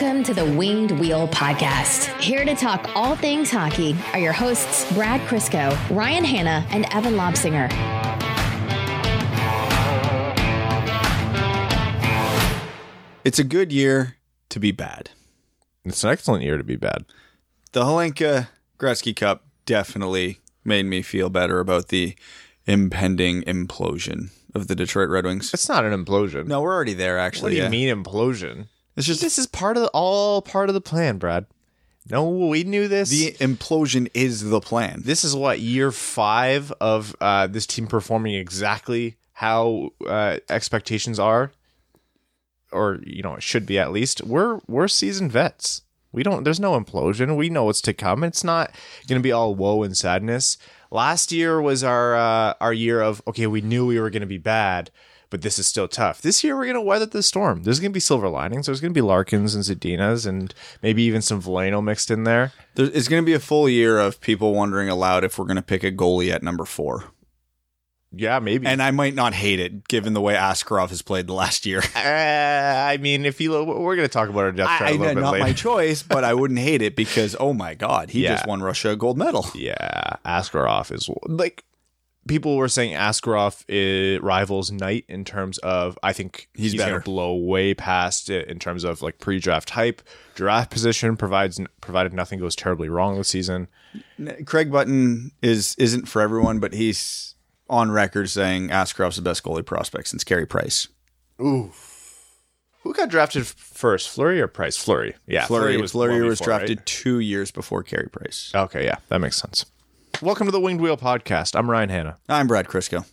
Welcome to the Winged Wheel Podcast. Here to talk all things hockey are your hosts, Brad Crisco, Ryan Hanna, and Evan Lobsinger. It's a good year to be bad. It's an excellent year to be bad. The Hlinka Gretzky Cup definitely made me feel better about the impending implosion of the Detroit Red Wings. It's not an implosion. No, we're already there. Actually, What do you yeah. mean implosion? It's just This is part of the, all part of the plan, Brad. No, we knew this. the implosion is the plan. this is what year five of uh, this team performing exactly how uh, expectations are, or you know, it should be at least. We're we're seasoned vets. We don't. There's no implosion. We know what's to come. It's not going to be all woe and sadness. Last year was our uh, our year of okay. We knew we were going to be bad, but this is still tough. This year we're going to weather the storm. There's going to be silver linings. There's going to be Larkins and Zadinas and maybe even some Veleno mixed in there. There, it's going to be a full year of people wondering aloud if we're going to pick a goalie at number four. Yeah, maybe. And I might not hate it given the way Askarov has played the last year. Uh, I mean, if you we're going to talk about our death chart I, a little I, bit not later. my choice, but I wouldn't hate it because oh my god, he Yeah. just won Russia a gold medal. yeah, Askarov is like people were saying Askarov is, rivals Knight in terms of I think He's he's, going to blow way past it in terms of like pre-draft hype, draft position provides provided nothing goes terribly wrong this season. Craig Button is isn't for everyone, but he's on record saying Askarov's the best goalie prospect since Carey Price. Ooh. Who got drafted first, Fleury or Price? Fleury, yeah. Fleury, was Fleury one was before, drafted right? two years before Carey Price. Okay, yeah, that makes sense. Welcome to the Winged Wheel Podcast. I'm Ryan Hanna. I'm Brad Crisco.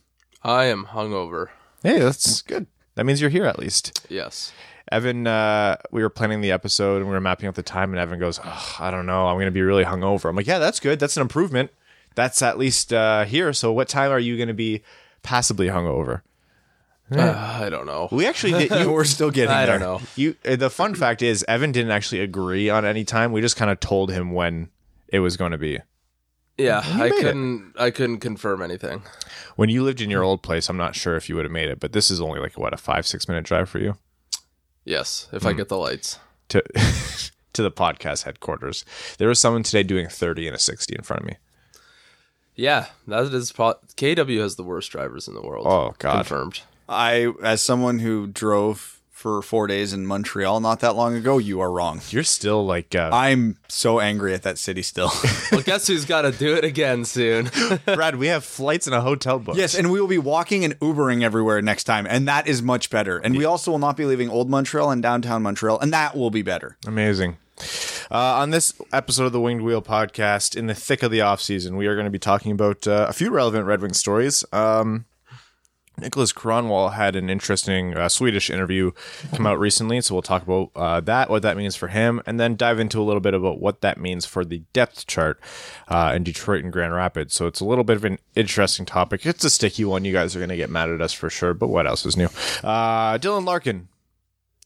I am hungover. Hey, that's good. That means you're here at least. Yes. Evan, uh, we were planning the episode and we were mapping out the time, and Evan goes, "Ugh, I don't know. I'm going to be really hungover. I'm like, yeah, that's good. That's an improvement. That's at least uh, here. So, what time are you going to be passably hungover? Uh, I don't know. We actually did. You, We're still getting I there. don't know. you, uh, the fun fact is, Evan didn't actually agree on any time. We just kind of told him when it was going to be. Yeah, I couldn't. I couldn't confirm anything. When you lived in your old place, I'm not sure if you would have made it, but this is only like what a five six minute drive for you Yes, if I hmm. get the lights. to to the podcast headquarters. There was someone today doing 30 and a 60 in front of me. Yeah, that is. Pro- KW has the worst drivers in the world. Oh, God. confirmed. I, as someone who drove for four days in Montreal not that long ago, you are wrong. You're still like uh, I'm so angry at that city still. Well, guess who's got to do it again soon? Brad. We have flights and a hotel book. yes, and we will be walking and Ubering everywhere next time, and that is much better. And we also will not be leaving Old Montreal and downtown Montreal, and that will be better. amazing. Uh, on this episode of the Winged Wheel podcast, in the thick of the off season, we are going to be talking about uh, a few relevant Red Wing stories. Um, Nicholas Kronwall had an interesting uh, Swedish interview come out recently, so we'll talk about uh, that, what that means for him, and then dive into a little bit about what that means for the depth chart uh, in Detroit and Grand Rapids. So it's a little bit of an interesting topic. It's a sticky one. You guys are going to get mad at us for sure, but what else is new? Uh, Dylan Larkin.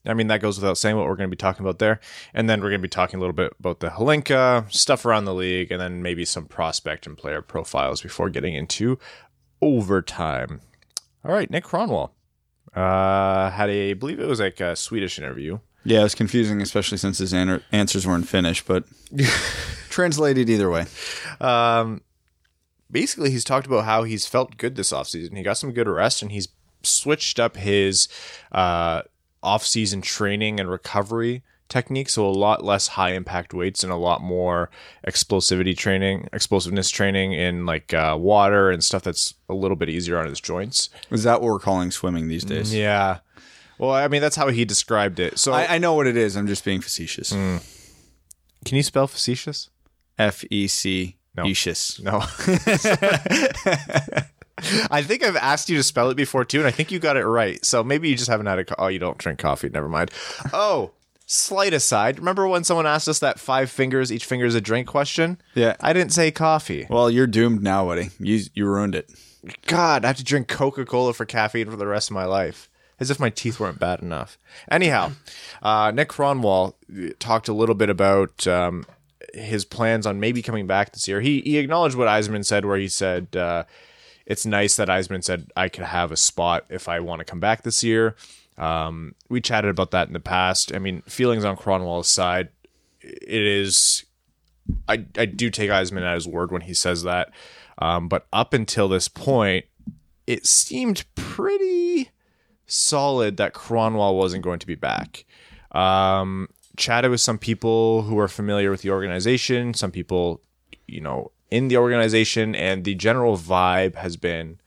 I mean, that goes without saying what we're going to be talking about there. And then we're going to be talking a little bit about the Hlinka, stuff around the league, and then maybe some prospect and player profiles before getting into overtime. All right, Nick Kronwall uh, had a, I believe it was like a Swedish interview. Yeah, it was confusing, especially since his an- answers weren't Finnish, but translated either way. Um, basically, he's talked about how he's felt good this offseason. He got some good rest and he's switched up his uh, offseason training and recovery technique. So, a lot less high impact weights and a lot more explosivity training, explosiveness training in like uh, water and stuff that's a little bit easier on his joints. Is that what we're calling swimming these days? Yeah. Well, I mean, that's how he described it. So, I, I know what it is. I'm just being facetious. can you spell facetious? F E C. No. Ecious. No. I think I've asked you to spell it before too, and I think you got it right. So maybe you just haven't had a. Co- oh, you don't drink coffee. Never mind. Oh, slight aside. Remember when someone asked us that five fingers, each finger is a drink question? Yeah. I didn't say coffee. Well, you're doomed now, buddy. You you ruined it. God, I have to drink Coca Cola for caffeine for the rest of my life. As if my teeth weren't bad enough. Anyhow, uh, Nick Kronwall talked a little bit about um, his plans on maybe coming back this year. He he acknowledged what Yzerman said, where he said uh, it's nice that Yzerman said I could have a spot if I want to come back this year. Um, we chatted about that in the past. I mean, feelings on Kronwall's side, it is. I I do take Yzerman at his word when he says that, um, but up until this point, it seemed pretty solid that Kronwall wasn't going to be back. Um, chatted with some people who are familiar with the organization, some people, you know, in the organization, and the general vibe has been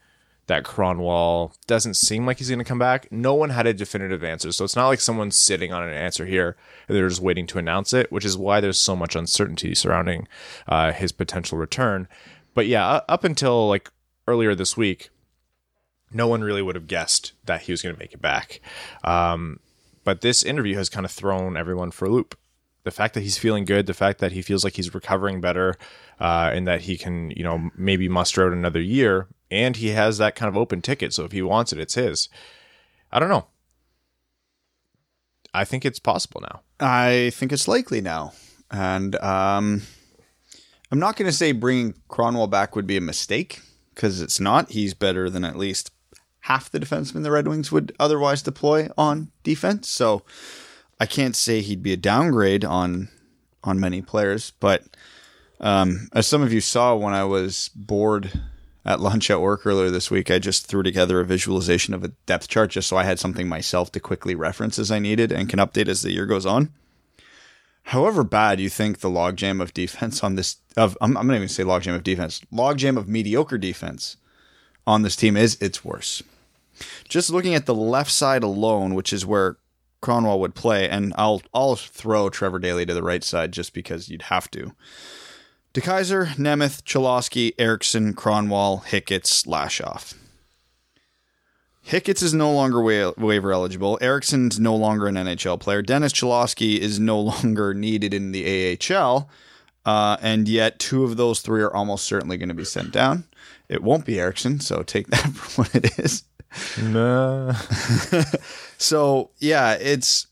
that Kronwall doesn't seem like he's going to come back. No one had a definitive answer. So it's not like someone's sitting on an answer here and they're just waiting to announce it, which is why there's so much uncertainty surrounding uh, his potential return. But yeah, up until like earlier this week, no one really would have guessed that he was going to make it back. Um, but this interview has kind of thrown everyone for a loop. The fact that he's feeling good, the fact that he feels like he's recovering better, uh, and that he can, you know, maybe muster out another year, and he has that kind of open ticket. So if he wants it, it's his. I don't know. I think it's possible now. I think it's likely now. And um, I'm not going to say bringing Kronwall back would be a mistake because it's not. He's better than at least half the defensemen the Red Wings would otherwise deploy on defense. So I can't say he'd be a downgrade on on many players, but um, as some of you saw when I was bored at lunch at work earlier this week, I just threw together a visualization of a depth chart just so I had something myself to quickly reference as I needed and can update as the year goes on. However bad you think the logjam of defense on this of I'm, I'm not even say logjam of defense, logjam of mediocre defense on this team is, it's worse. Just looking at the left side alone, which is where Kronwall would play, and I'll I'll throw Trevor Daley to the right side just because you'd have to. DeKeyser, Nemeth, Cholowski, Ericsson, Kronwall, Hicketts, Lashoff. Hicketts is no longer wa- waiver eligible. Ericsson's no longer an NHL player. Dennis Cholowski is no longer needed in the AHL. Uh, and yet, two of those three are almost certainly going to be sent down. It won't be Ericsson, so take that for what it is. Nah. So yeah, it's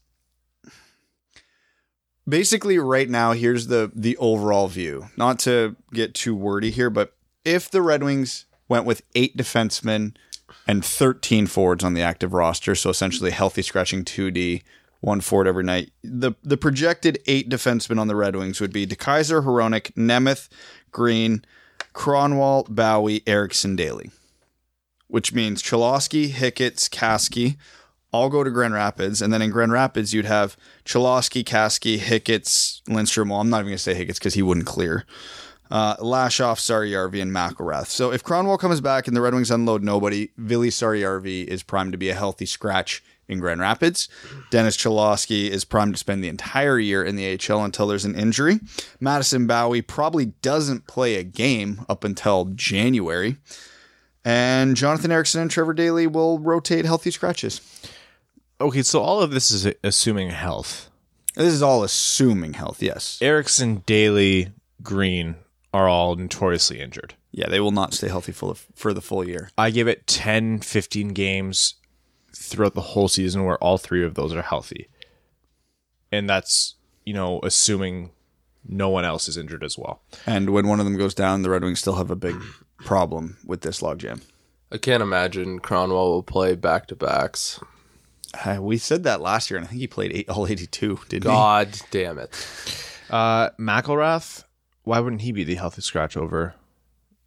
basically right now. Here's the the overall view. Not to get too wordy here, but if the Red Wings went with eight defensemen and 13 forwards on the active roster, so essentially healthy scratching 2D, one forward every night, the the projected eight defensemen on the Red Wings would be DeKeyser, Hronek, Nemeth, Green, Kronwall, Bowey, Ericsson, Daley. Which means Cholowski, Hicketts, Kaski, all go to Grand Rapids, and then in Grand Rapids you'd have Cholowski, Kaski, Hicketts, Lindstrom. Well, I'm not even going to say Hicketts because he wouldn't clear. Uh, Lashoff, Saarijarvi, and McIlrath. So if Kronwall comes back and the Red Wings unload nobody, Vili Saarijarvi is primed to be a healthy scratch in Grand Rapids. Dennis Cholowski is primed to spend the entire year in the AHL until there's an injury. Madison Bowey probably doesn't play a game up until January. And Jonathan Ericsson and Trevor Daley will rotate healthy scratches. Okay, so all of this is assuming health. This is all assuming health, yes. Ericsson, Daley, Green are all notoriously injured. Yeah, they will not stay healthy for the, for the full year. I give it 10, 15 games throughout the whole season where all three of those are healthy. And that's, you know, assuming no one else is injured as well. And when one of them goes down, the Red Wings still have a big problem with this logjam. I can't imagine Kronwall will play back to backs. Uh, we said that last year, and I think he played eight, all 82, didn't he? God damn it. Uh, McIlrath, why wouldn't he be the healthy scratch over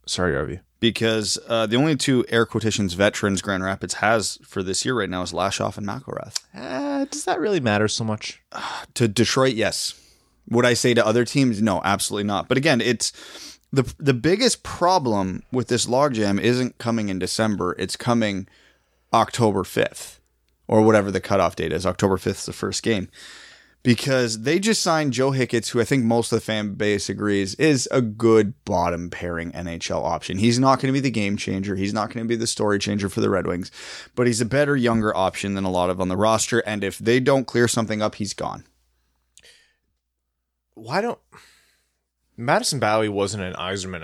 Saarijarvi? he? Because uh, the only two air quotations veterans Grand Rapids has for this year right now is Lashoff and McIlrath. Uh, does that really matter so much? To Detroit, yes. Would I say to other teams? No, absolutely not. But again, it's the the biggest problem with this logjam isn't coming in December. It's coming October fifth or whatever the cutoff date is. October fifth is the first game because they just signed Joe Hicketts, who I think most of the fan base agrees is a good bottom pairing NHL option. He's not going to be the game changer. He's not going to be the story changer for the Red Wings, but he's a better younger option than a lot of on the roster. And if they don't clear something up, he's gone. Why don't Madison Bowey wasn't an Yzerman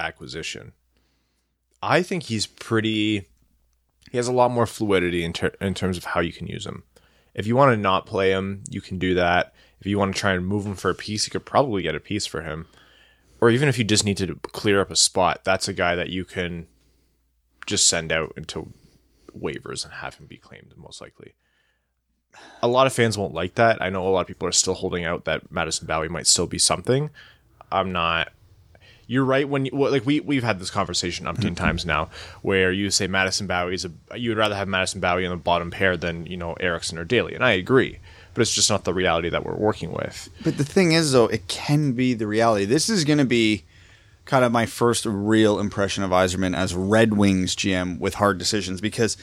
acquisition? I think he's pretty. He has a lot more fluidity in, ter- in terms of how you can use him. If you want to not play him, you can do that. If you want to try and move him for a piece, you could probably get a piece for him. Or even if you just need to clear up a spot, that's a guy that you can just send out into waivers and have him be claimed, most likely. a lot of fans won't like that. I know a lot of people are still holding out that Madison Bowey might still be something. I'm not. You're right when you well, like we we've had this conversation umpteen mm-hmm. times now, where you say Madison Bowey is a you would rather have Madison Bowey in the bottom pair than you know Ericsson or Daley, and I agree, but it's just not the reality that we're working with. But the thing is, though, it can be the reality. This is going to be kind of my first real impression of Yzerman as Red Wings GM with hard decisions because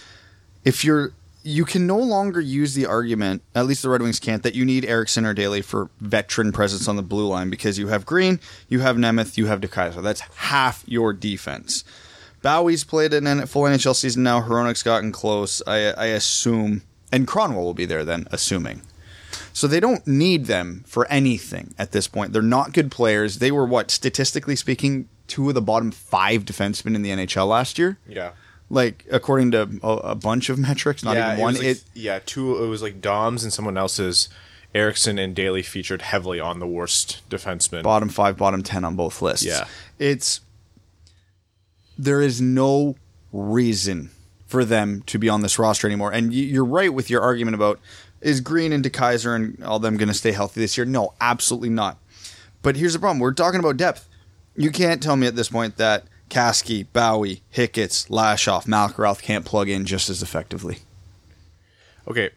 if you're you can no longer use the argument, at least the Red Wings can't, that you need Ericsson or Daley for veteran presence on the blue line because you have Green, you have Nemeth, you have DeKeyser. That's half your defense. Bowey's played in a full NHL season now. Hronek's gotten close. I, I assume, and Kronwall will be there then, assuming. So they don't need them for anything at this point. They're not good players. They were what, statistically speaking, two of the bottom five defensemen in the NHL last year. Yeah. Like according to a, a bunch of metrics, not yeah, even one. It, like, it yeah, two. It was like Dom's and someone else's. Ericsson and Daley featured heavily on the worst defenseman. bottom five, bottom ten on both lists. Yeah. it's there is no reason for them to be on this roster anymore. And you're right with your argument about is Green and DeKeyser and all them going to stay healthy this year? No, absolutely not. But here's the problem: we're talking about depth. You can't tell me at this point that Kaski, Bowey, Hicketts, Lashoff, McIlrath can't plug in just as effectively. Okay,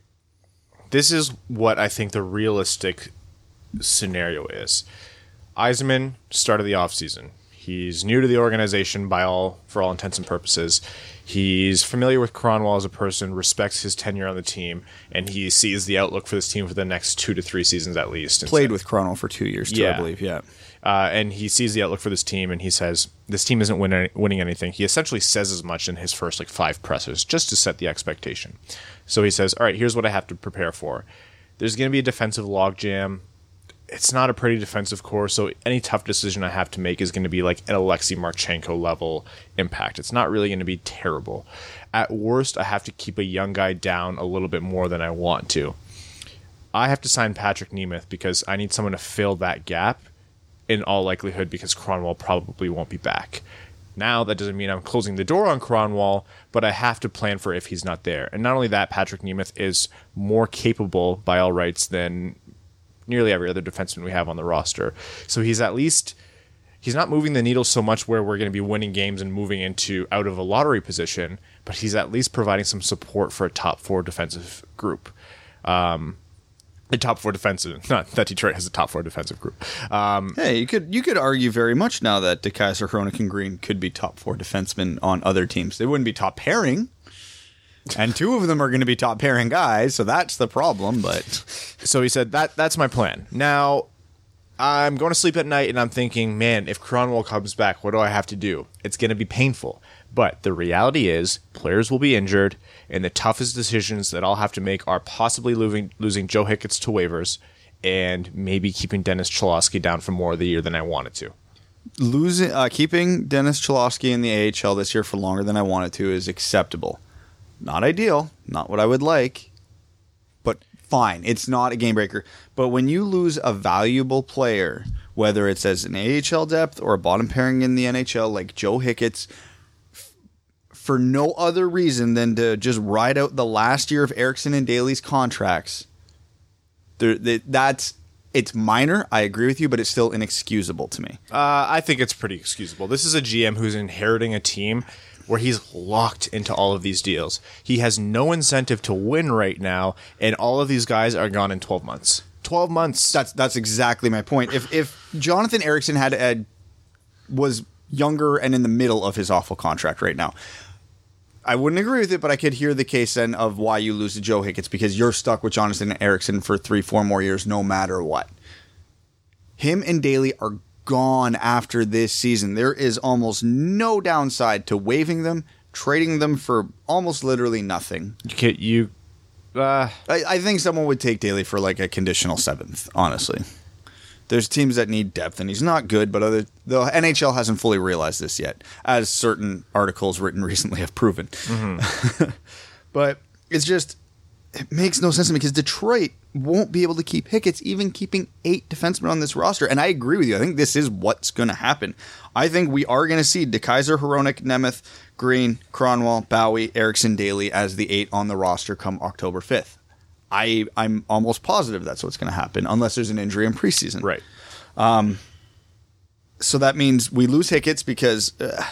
this is what I think the realistic scenario is. Yzerman of the offseason. He's new to the organization by all for all intents and purposes. He's familiar with Kronwall as a person, respects his tenure on the team, and he sees the outlook for this team for the next two to three seasons at least. Played with Kronwall for two years, too, Yeah. I believe. Yeah. uh, and he sees the outlook for this team, and he says this team isn't win- winning anything. He essentially says as much in his first like five pressers, just to set the expectation. So he says, "All right, here's what I have to prepare for. There's going to be a defensive logjam. It's not a pretty defensive core, so any tough decision I have to make is going to be like an Alexei Marchenko level impact. It's not really going to be terrible. At worst, I have to keep a young guy down a little bit more than I want to." I have to sign Patrik Nemeth because I need someone to fill that gap in all likelihood because Kronwall probably won't be back. Now, that doesn't mean I'm closing the door on Kronwall, but I have to plan for if he's not there. And not only that, Patrik Nemeth is more capable by all rights than nearly every other defenseman we have on the roster. So he's at least he's not moving the needle so much where we're going to be winning games and moving into out of a lottery position, but he's at least providing some support for a top four defensive group. Um, a top four defensive, not that Detroit has a top four defensive group. Um, Hey, you could you could argue very much now that DeKeyser, Hronek, and Green could be top four defensemen on other teams. They wouldn't be top pairing, and two of them are going to be top pairing guys, so that's the problem. But so he said that that's my plan. Now I'm going to sleep at night and I'm thinking, man, if Kronwall comes back, what do I have to do? It's going to be painful. But the reality is, players will be injured, and the toughest decisions that I'll have to make are possibly losing losing Joe Hicketts to waivers and maybe keeping Dennis Cholowski down for more of the year than I wanted to. losing, uh, keeping Dennis Cholowski in the AHL this year for longer than I wanted to is acceptable. Not ideal, not what I would like, but fine. It's not a game breaker. But when you lose a valuable player, whether it's as an AHL depth or a bottom pairing in the NHL, like Joe Hicketts, f- for no other reason than to just ride out the last year of Ericsson and Daley's contracts, that- that's it's minor. I agree with you, but it's still inexcusable to me. Uh, I think it's pretty excusable. This is a GM who's inheriting a team where he's locked into all of these deals. He has no incentive to win right now, and all of these guys are gone in 12 months. 12 months. That's that's exactly my point. If if Jonathan Ericsson had had was younger and in the middle of his awful contract right now, I wouldn't agree with it, but I could hear the case then of why you lose to Joe Hicketts because you're stuck with Jonathan Ericsson for three, four more years, no matter what. Him and Daley are gone after this season. There is almost no downside to waiving them, trading them for almost literally nothing. you, can't- you uh, I, I think someone would take Daley for like a conditional seventh, honestly. There's teams that need depth, and he's not good, but other the NHL hasn't fully realized this yet, as certain articles written recently have proven. but it's just it makes no sense to me because Detroit won't be able to keep Hicketts, even keeping eight defensemen on this roster. And I agree with you. I think this is what's going to happen. I think we are going to see DeKeyser, Hronek, Nemeth, Green, Kronwall, Bowey, Ericsson, Daley as the eight on the roster come October 5th. I I'm almost positive that's what's going to happen unless there's an injury in preseason. Right. Um, So that means we lose Hickett's because uh,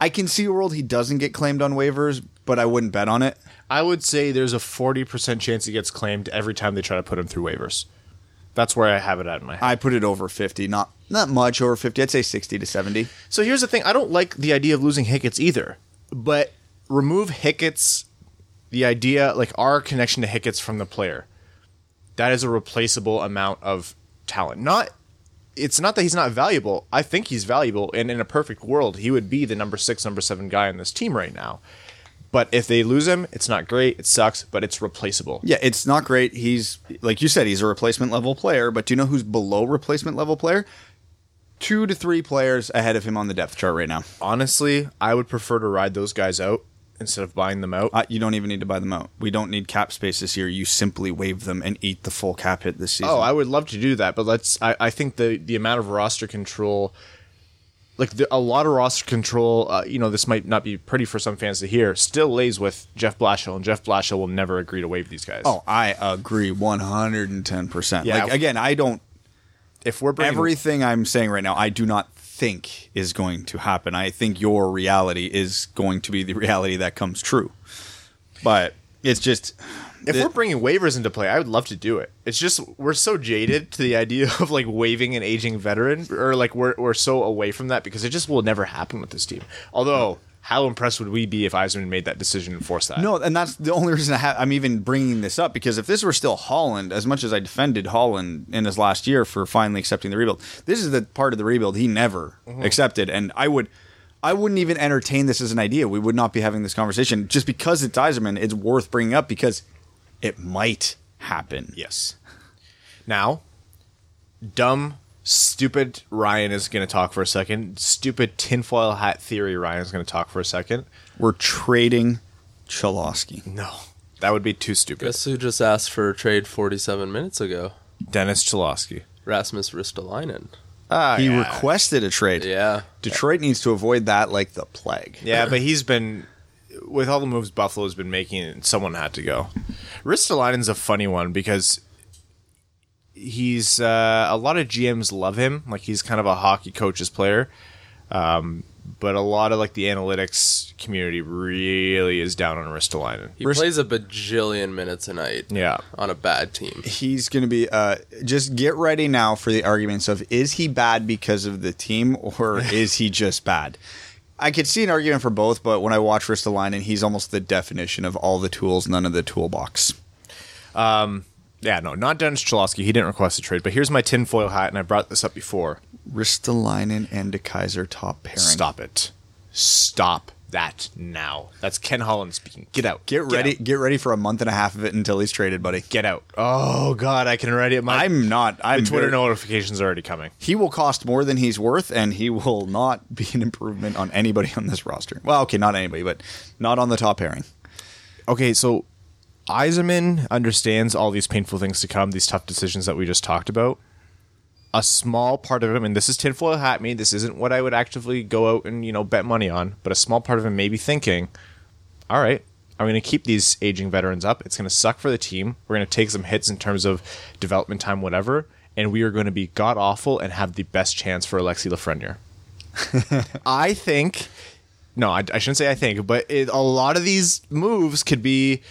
I can see a world he doesn't get claimed on waivers, but I wouldn't bet on it. I would say there's a 40% chance he gets claimed every time they try to put him through waivers. That's where I have it at in my head. I put it over 50, not not much over 50. I'd say 60 to 70. So here's the thing I don't like the idea of losing Hickett's either, but remove Hickett's, the idea, like our connection to Hickett's from the player. That is a replaceable amount of talent. Not, it's not that he's not valuable. I think he's valuable, and in a perfect world, he would be the number six, number seven guy on this team right now. But if they lose him, it's not great. It sucks, but it's replaceable. Yeah, it's not great. He's like you said, he's a replacement level player, but do you know who's below replacement level player? Two to three players ahead of him on the depth chart right now. Honestly, I would prefer to ride those guys out instead of buying them out. Uh, you don't even need to buy them out. We don't need cap space this year. You simply waive them and eat the full cap hit this season. Oh, I would love to do that, but let's. I, I think the the amount of roster control, like the, a lot of roster control, uh, you know, this might not be pretty for some fans to hear. Still lays with Jeff Blashill, and Jeff Blashill will never agree to waive these guys. Oh, I agree 110%. Yeah. Like again, I don't if we're bringing everything I'm saying right now, I do not think is going to happen. I think your reality is going to be the reality that comes true. But it's just if we're bringing waivers into play, I would love to do it. It's just we're so jaded to the idea of like waiving an aging veteran, or like we're we're so away from that because it just will never happen with this team. Although, how impressed would we be if Yzerman made that decision and forced that? No, and that's the only reason I ha- I'm even bringing this up because if this were still Holland, as much as I defended Holland in his last year for finally accepting the rebuild, this is the part of the rebuild he never mm-hmm. accepted, and I would, I wouldn't even entertain this as an idea. We would not be having this conversation just because it's Yzerman. It's worth bringing up because it might happen. Yes. Now, dumb, stupid Ryan is going to talk for a second. Stupid tinfoil hat theory Ryan is going to talk for a second. We're trading Cholowski. No, that would be too stupid. Guess who just asked for a trade 47 minutes ago? Dennis Cholowski. Rasmus Ristolainen. Ah, He yeah. requested a trade. Yeah. Detroit needs to avoid that like the plague. Yeah, but he's been with all the moves Buffalo's been making. Someone had to go. Ristolainen's a funny one because he's uh, a lot of GMs love him. Like he's kind of a hockey coach's player, um, but a lot of like the analytics community really is down on Ristolainen. He Rist- plays a bajillion minutes a night Yeah. on a bad team. he's going to be uh, just get ready now for the arguments of is he bad because of the team or is he just bad i could see an argument for both but when i watch ristolainen he's almost the definition of all the tools none of the toolbox um, Yeah, no, not Dennis Cholowski. He didn't request a trade. But here's my tinfoil hat, and I brought this up before. ristolainen and DeKeyser top pairing Stop it. Stop that now. That's Ken Holland speaking. Get out. get ready out. get ready for a month and a half of it until he's traded buddy Get out. Oh God, I can already. My i'm not i'm the Twitter very- notifications are already coming. he will cost more than he's worth and he will not be an improvement on anybody on this roster well okay not anybody but not on the top pairing Okay, so Yzerman understands all these painful things to come, these tough decisions that we just talked about. A small part of him, and this is tinfoil hat me. This isn't what I would actively go out and you know bet money on, but a small part of him may be thinking, "All right, I'm going to keep these aging veterans up. It's going to suck for the team. We're going to take some hits in terms of development time, whatever, and we are going to be god awful and have the best chance for Alexi Lafreniere." I think no, I, I shouldn't say I think, but it, a lot of these moves could be.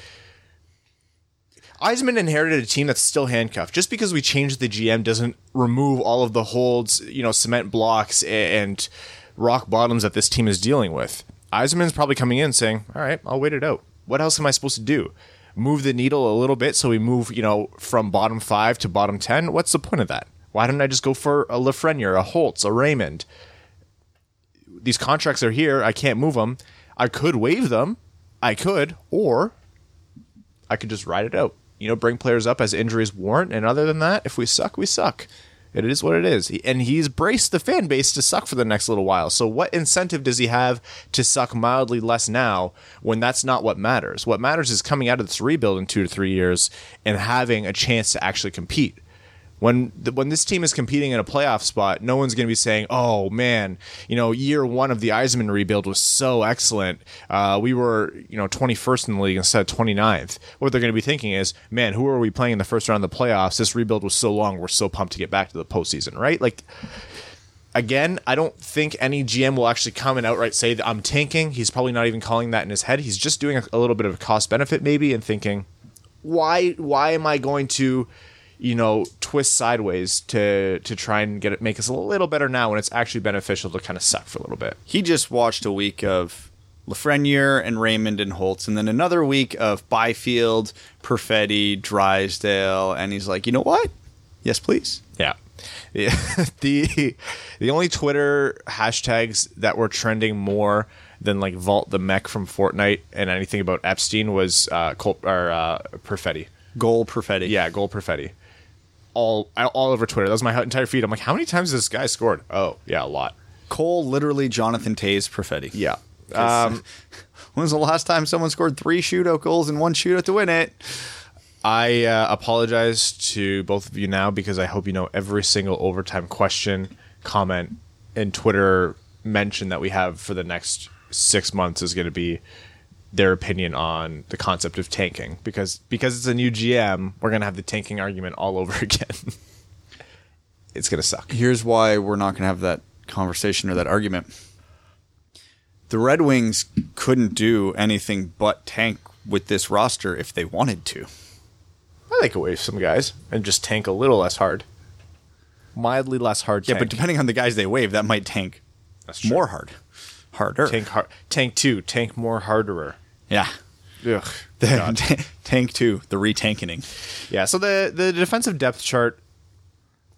Yzerman inherited a team that's still handcuffed. Just because we changed the GM doesn't remove all of the holds, you know, cement blocks and rock bottoms that this team is dealing with. Yzerman's probably coming in saying, "All right, I'll wait it out. What else am I supposed to do? Move the needle a little bit so we move, you know, from bottom five to bottom ten. What's the point of that? Why don't I just go for a Lafreniere, a Holtz, a Raymond? these contracts are here. I can't move them. I could waive them. I could, or I could just ride it out. You know, bring players up as injuries warrant. And other than that, if we suck, we suck. It is what it is. And he's braced the fan base to suck for the next little while. So, what incentive does he have to suck mildly less now when that's not what matters? What matters is coming out of this rebuild in two to three years and having a chance to actually compete When the, when this team is competing in a playoff spot, no one's going to be saying, "Oh man, you know, year one of the Yzerman rebuild was so excellent. Uh, we were you know 21st in the league instead of 29th." What they're going to be thinking is, "Man, who are we playing in the first round of the playoffs? This rebuild was so long. We're so pumped to get back to the postseason, right?" Like again, I don't think any GM will actually come and outright say that I'm tanking. He's probably not even calling that in his head. He's just doing a, a little bit of a cost benefit maybe and thinking, why why am I going to, you know, twist sideways to to try and get it make us a little better now when it's actually beneficial to kind of suck for a little bit. He just watched a week of Lafreniere and Raymond and Holtz, and then another week of Byfield, Perfetti, Drysdale, and he's like, you know what? Yes, please. Yeah. Yeah. the the only Twitter hashtags that were trending more than like Vault the Mech from Fortnite and anything about Epstein was uh, Col- or uh, Perfetti. Goal Perfetti. Yeah, goal Perfetti. All all over Twitter. That was my entire feed. I'm like, how many times has this guy scored? Oh, yeah, a lot. Cole literally Jonathan Toews Perfetti. Yeah. Um, when was the last time someone scored three shootout goals in one shootout to win it? I uh, apologize to both of you now because I hope you know every single overtime question, comment, and Twitter mention that we have for the next six months is going to be their opinion on the concept of tanking because because it's a new GM, we're going to have the tanking argument all over again. it's going to suck. Here's why we're not going to have that conversation or that argument. The Red Wings couldn't do anything but tank with this roster if they wanted to. I like away some guys and just tank a little less hard, mildly less hard. Yeah, tank. but depending on the guys they waive, that might tank That's more hard, harder. tank hard, tank two, tank more harderer. Yeah, Ugh, The- tank two, the retanking. Yeah, so the the defensive depth chart,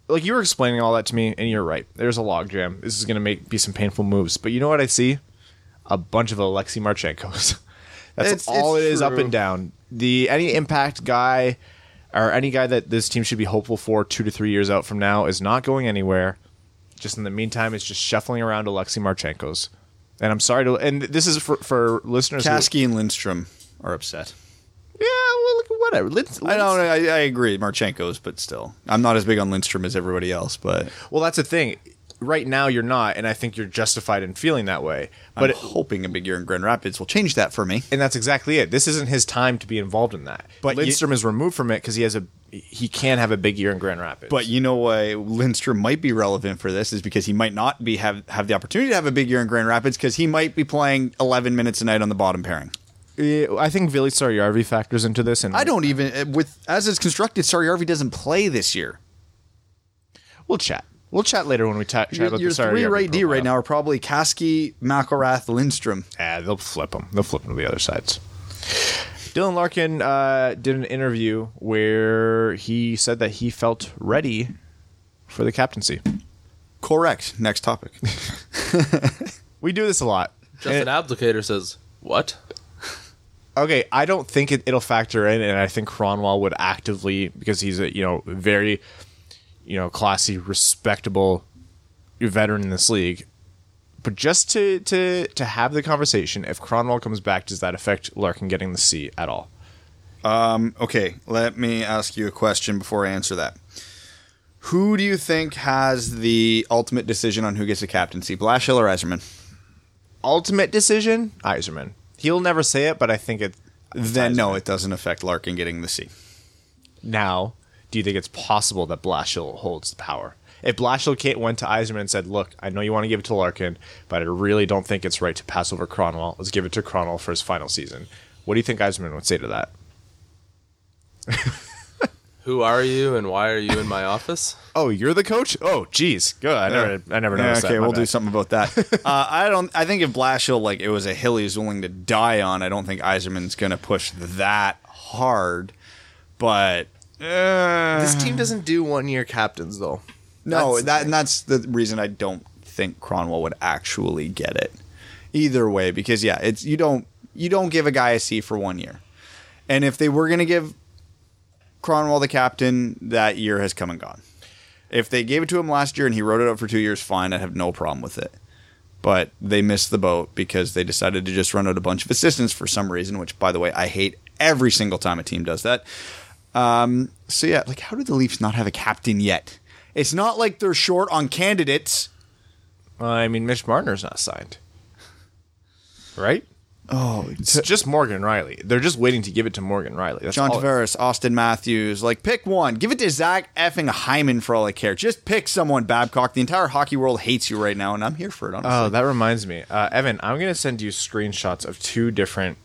like you were explaining all that to me, and you're right. There's a logjam. This is going to make be some painful moves. But you know what I see? A bunch of Alexei Marchenkos. That's It's- all it's it is up and down. The any impact guy or any guy that this team should be hopeful for two to three years out from now is not going anywhere. Just in the meantime, it's just shuffling around Alexei Marchenkos. And I'm sorry to, and this is for for listeners. who- and Lindstrom are upset. yeah, well, look, whatever. Let's, I don't. I, I agree, Marchenko's, but still, I'm not as big on Lindstrom as everybody else. But Well, that's the thing. Right now, you're not, and I think you're justified in feeling that way. but I'm hoping a big year in Grand Rapids will change that for me. and that's exactly it. This isn't his time to be involved in that. But you- Lindstrom is removed from it because he has a he can have a big year in Grand Rapids. But you know why Lindstrom might be relevant for this is because he might not be have have the opportunity to have a big year in Grand Rapids because he might be playing 11 minutes a night on the bottom pairing. I think Vili Saarijarvi factors into this, and I don't even with as it's constructed. Saarijarvi doesn't play this year. We'll chat. We'll chat later when we ta- chat Your, about your the three Saarijarvi right D right now are probably Kaski, McIlrath, Lindstrom. Yeah, they'll flip them. They'll flip them to the other sides. Dylan Larkin uh, did an interview where he said that he felt ready for the captaincy. Correct. Next topic. We do this a lot. Justin Applicator says, "What? Okay, I don't think it, it'll factor in, and I think Kronwall would actively because he's a you know very you know classy, respectable veteran in this league. But just to to to have the conversation, if Kronwall comes back, does that affect Larkin getting the C at all? Um, okay, let me ask you a question before I answer that. Who do you think has the ultimate decision on who gets the captaincy, Blashill or Yzerman? Ultimate decision, Yzerman. He'll never say it, but I think it. Then no, it doesn't affect Larkin getting the C. Now, do you think it's possible that Blashill holds the power? If Blashill Kate went to Yzerman and said, "Look, I know you want to give it to Larkin, but I really don't think it's right to pass over Kronwall. Let's give it to Kronwall for his final season." What do you think Yzerman would say to that? Who are you, and why are you in my office?" Oh, you're the coach? Oh, geez, good. I never, I never Yeah, noticed okay, that. My we'll do something about that. uh, I don't. I think if Blashill like it was a hill he's willing to die on, I don't think Yzerman's going to push that hard. But uh, This team doesn't do one-year captains, though. no, That's- that and that's the reason I don't think Kronwall would actually get it. Either way, because yeah, it's you don't you don't give a guy a C for one year, and if they were going to give Kronwall the captain, that year has come and gone. If they gave it to him last year and he wrote it up for two years, fine, I'd have no problem with it. But they missed the boat because they decided to just run out a bunch of assistants for some reason, which, by the way, I hate every single time a team does that. Um, so yeah, like how do the Leafs not have a captain yet? It's not like they're short on candidates. Uh, I mean, Mitch Marner's not signed, right? Oh, It's just Morgan Rielly. They're just waiting to give it to Morgan Rielly. That's John Tavares, Auston Matthews. Like, pick one. Give it to Zach effing Hyman for all I care. Just pick someone, Babcock. The entire hockey world hates you right now, and I'm here for it, honestly. Oh, that reminds me, uh, Evan. I'm going to send you screenshots of two different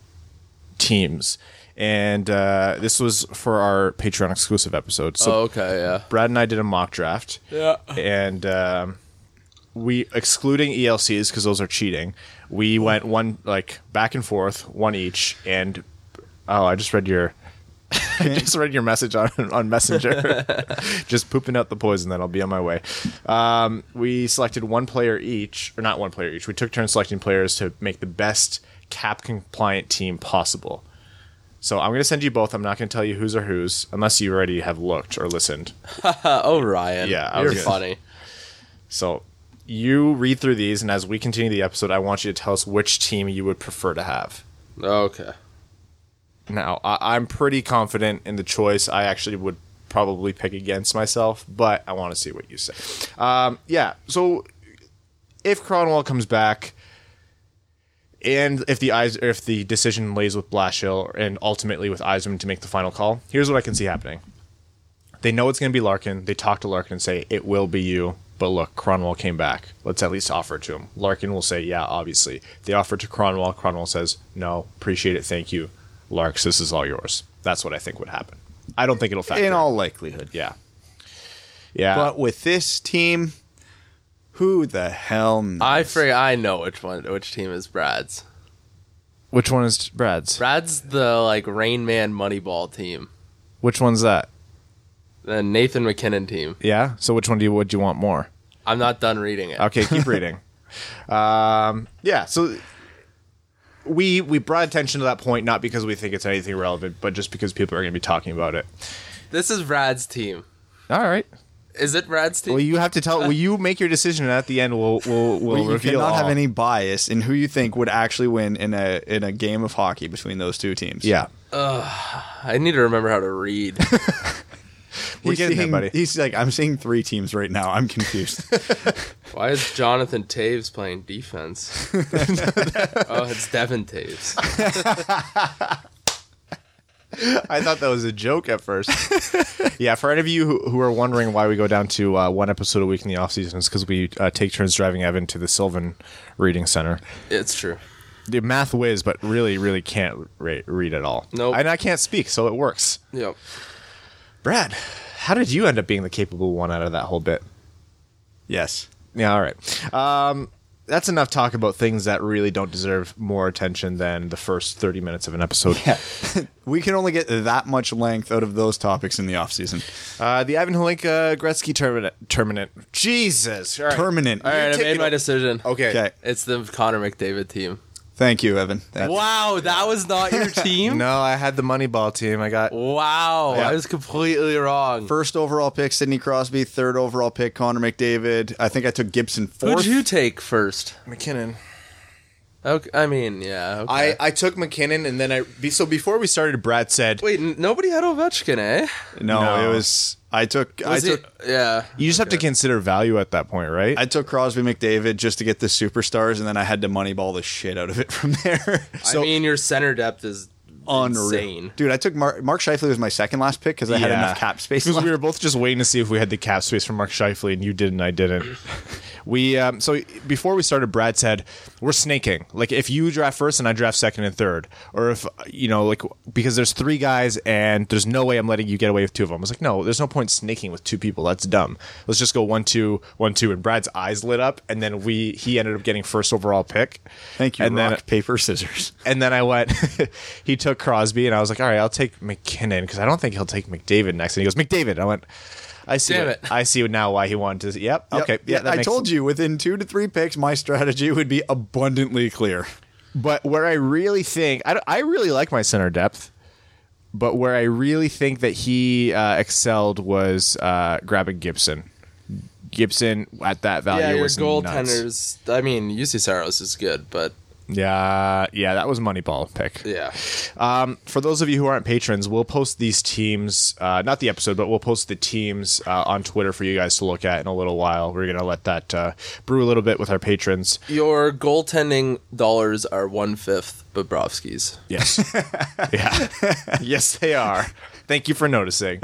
teams, and uh, this was for our Patreon exclusive episode. So Oh, okay, yeah. Brad and I did a mock draft. Yeah. and um, we excluding ELCs because those are cheating. We went one like back and forth, one each, and oh, I just read your. I just read your message on on Messenger. just pooping out the poison, then I'll be on my way. Um, we selected one player each, or not one player each. We took turns selecting players to make the best cap compliant team possible. So I'm going to send you both. I'm not going to tell you whose or whose, unless you already have looked or listened. Oh, Ryan. Yeah, I you're was funny. So you read through these, and as we continue the episode, I want you to tell us which team you would prefer to have. Okay. Now, I- I'm pretty confident in the choice. I actually would probably pick against myself, but I want to see what you say. Um, yeah. So if Cronwall comes back, and if the eyes, if the decision lays with Blashill and ultimately with Yzerman to make the final call, here's what I can see happening. They know it's going to be Larkin. They talk to Larkin and say it will be you. But look, Kronwall came back. Let's at least offer it to him. Larkin will say, yeah, obviously. They offer it to Kronwall. Kronwall says, no, appreciate it, thank you. Larks, this is all yours. That's what I think would happen. I don't think it'll factor. in all likelihood. yeah, yeah. But with this team, who the hell knows? I frig- I know which one which team is Brad's. which one is Brad's? Brad's the like Rain Man Moneyball team. Which one's that? The Nathan MacKinnon team. Yeah. So which one do you would you want more? I'm not done reading it. Okay, keep reading. Um, yeah, so we we brought attention to that point not because we think it's anything relevant, but just because people are going to be talking about it. This is Brad's team. All right. Is it Brad's team? Well, you have to tell. Will you make your decision, and at the end, we'll we'll we'll you reveal. cannot have any bias in who you think would actually win in a in a game of hockey between those two teams. Yeah, I need to remember how to read. we're he's getting there, buddy. He's like, I'm seeing three teams right now. I'm confused. Why is Jonathan Toews playing defense? oh, it's Devon Toews. I thought that was a joke at first. yeah, for any of you who, who are wondering why we go down to uh, one episode a week in the off season, it's because we uh, take turns driving Evan to the Sylvan Reading Center. It's true. The math whiz, but really, really can't re- read at all. Nope. and I can't speak, so it works. Yep. Brad, how did you end up being the capable one out of that whole bit? yes. Yeah, all right. Um, that's enough talk about things that really don't deserve more attention than the first 30 minutes of an episode. We can only get that much length out of those topics in the off season. Uh, the Ivan Hlinka Gretzky tournament. tournament. Jesus. All right. Permanent. All right, I made my decision. Okay. Okay. It's the Connor McDavid team. Thank you, Evan. Thank you. Wow, that was not your team? No, I had the Moneyball team. I got. Wow, Yeah. I was completely wrong. First overall pick, Sidney Crosby. Third overall pick, Connor McDavid. I think I took Gibson fourth. Who fourth. did you take first? MacKinnon. Okay, I mean, yeah. Okay. I, I took MacKinnon, and then I. be- So before we started, Brad said, Wait, n- nobody had Ovechkin, eh? no, No. it was. I took. Was I he- took. yeah. You just have to consider value at that point, right? I took Crosby, McDavid just to get the superstars, and then I had to moneyball the shit out of it from there. I mean, your center depth is Unreal. insane. Dude, I took Mark, Mark Scheifele was my second last pick because I had enough cap space. Because we were both just waiting to see if we had the cap space for Mark Scheifele, and you did, and I didn't. We um, so before we started, Brad said we're snaking. Like if you draft first and I draft second and third, or if you know, like because there's three guys and there's no way I'm letting you get away with two of them. I was like, no, there's no point snaking with two people. That's dumb. Let's just go one two one two. And Brad's eyes lit up, and then we he ended up getting first overall pick. Thank you. And rock, then paper, scissors. and then I went, he took Crosby, and I was like, all right, I'll take MacKinnon because I don't think he'll take McDavid next. And he goes, McDavid. I went, I see. Damn what- it. I see now why he wanted to. Yep. Okay. Yeah, that I makes told you within two to three picks, my strategy would be abundantly clear. But where I really think, I, I really like my center depth. But where I really think that he uh, excelled was uh, grabbing Gibson. Gibson at that value Yeah, your was nuts. goaltenders. I mean, Juuse Saros is good, but Yeah, yeah, that was Moneyball pick. Yeah. Um, for those of you who aren't patrons, we'll post these teams, uh, not the episode, but we'll post the teams uh, on Twitter for you guys to look at in a little while. We're gonna let that uh, brew a little bit with our patrons. Your goaltending dollars are one fifth Bobrovsky's. Yes, yeah, yes, they are. Thank you for noticing.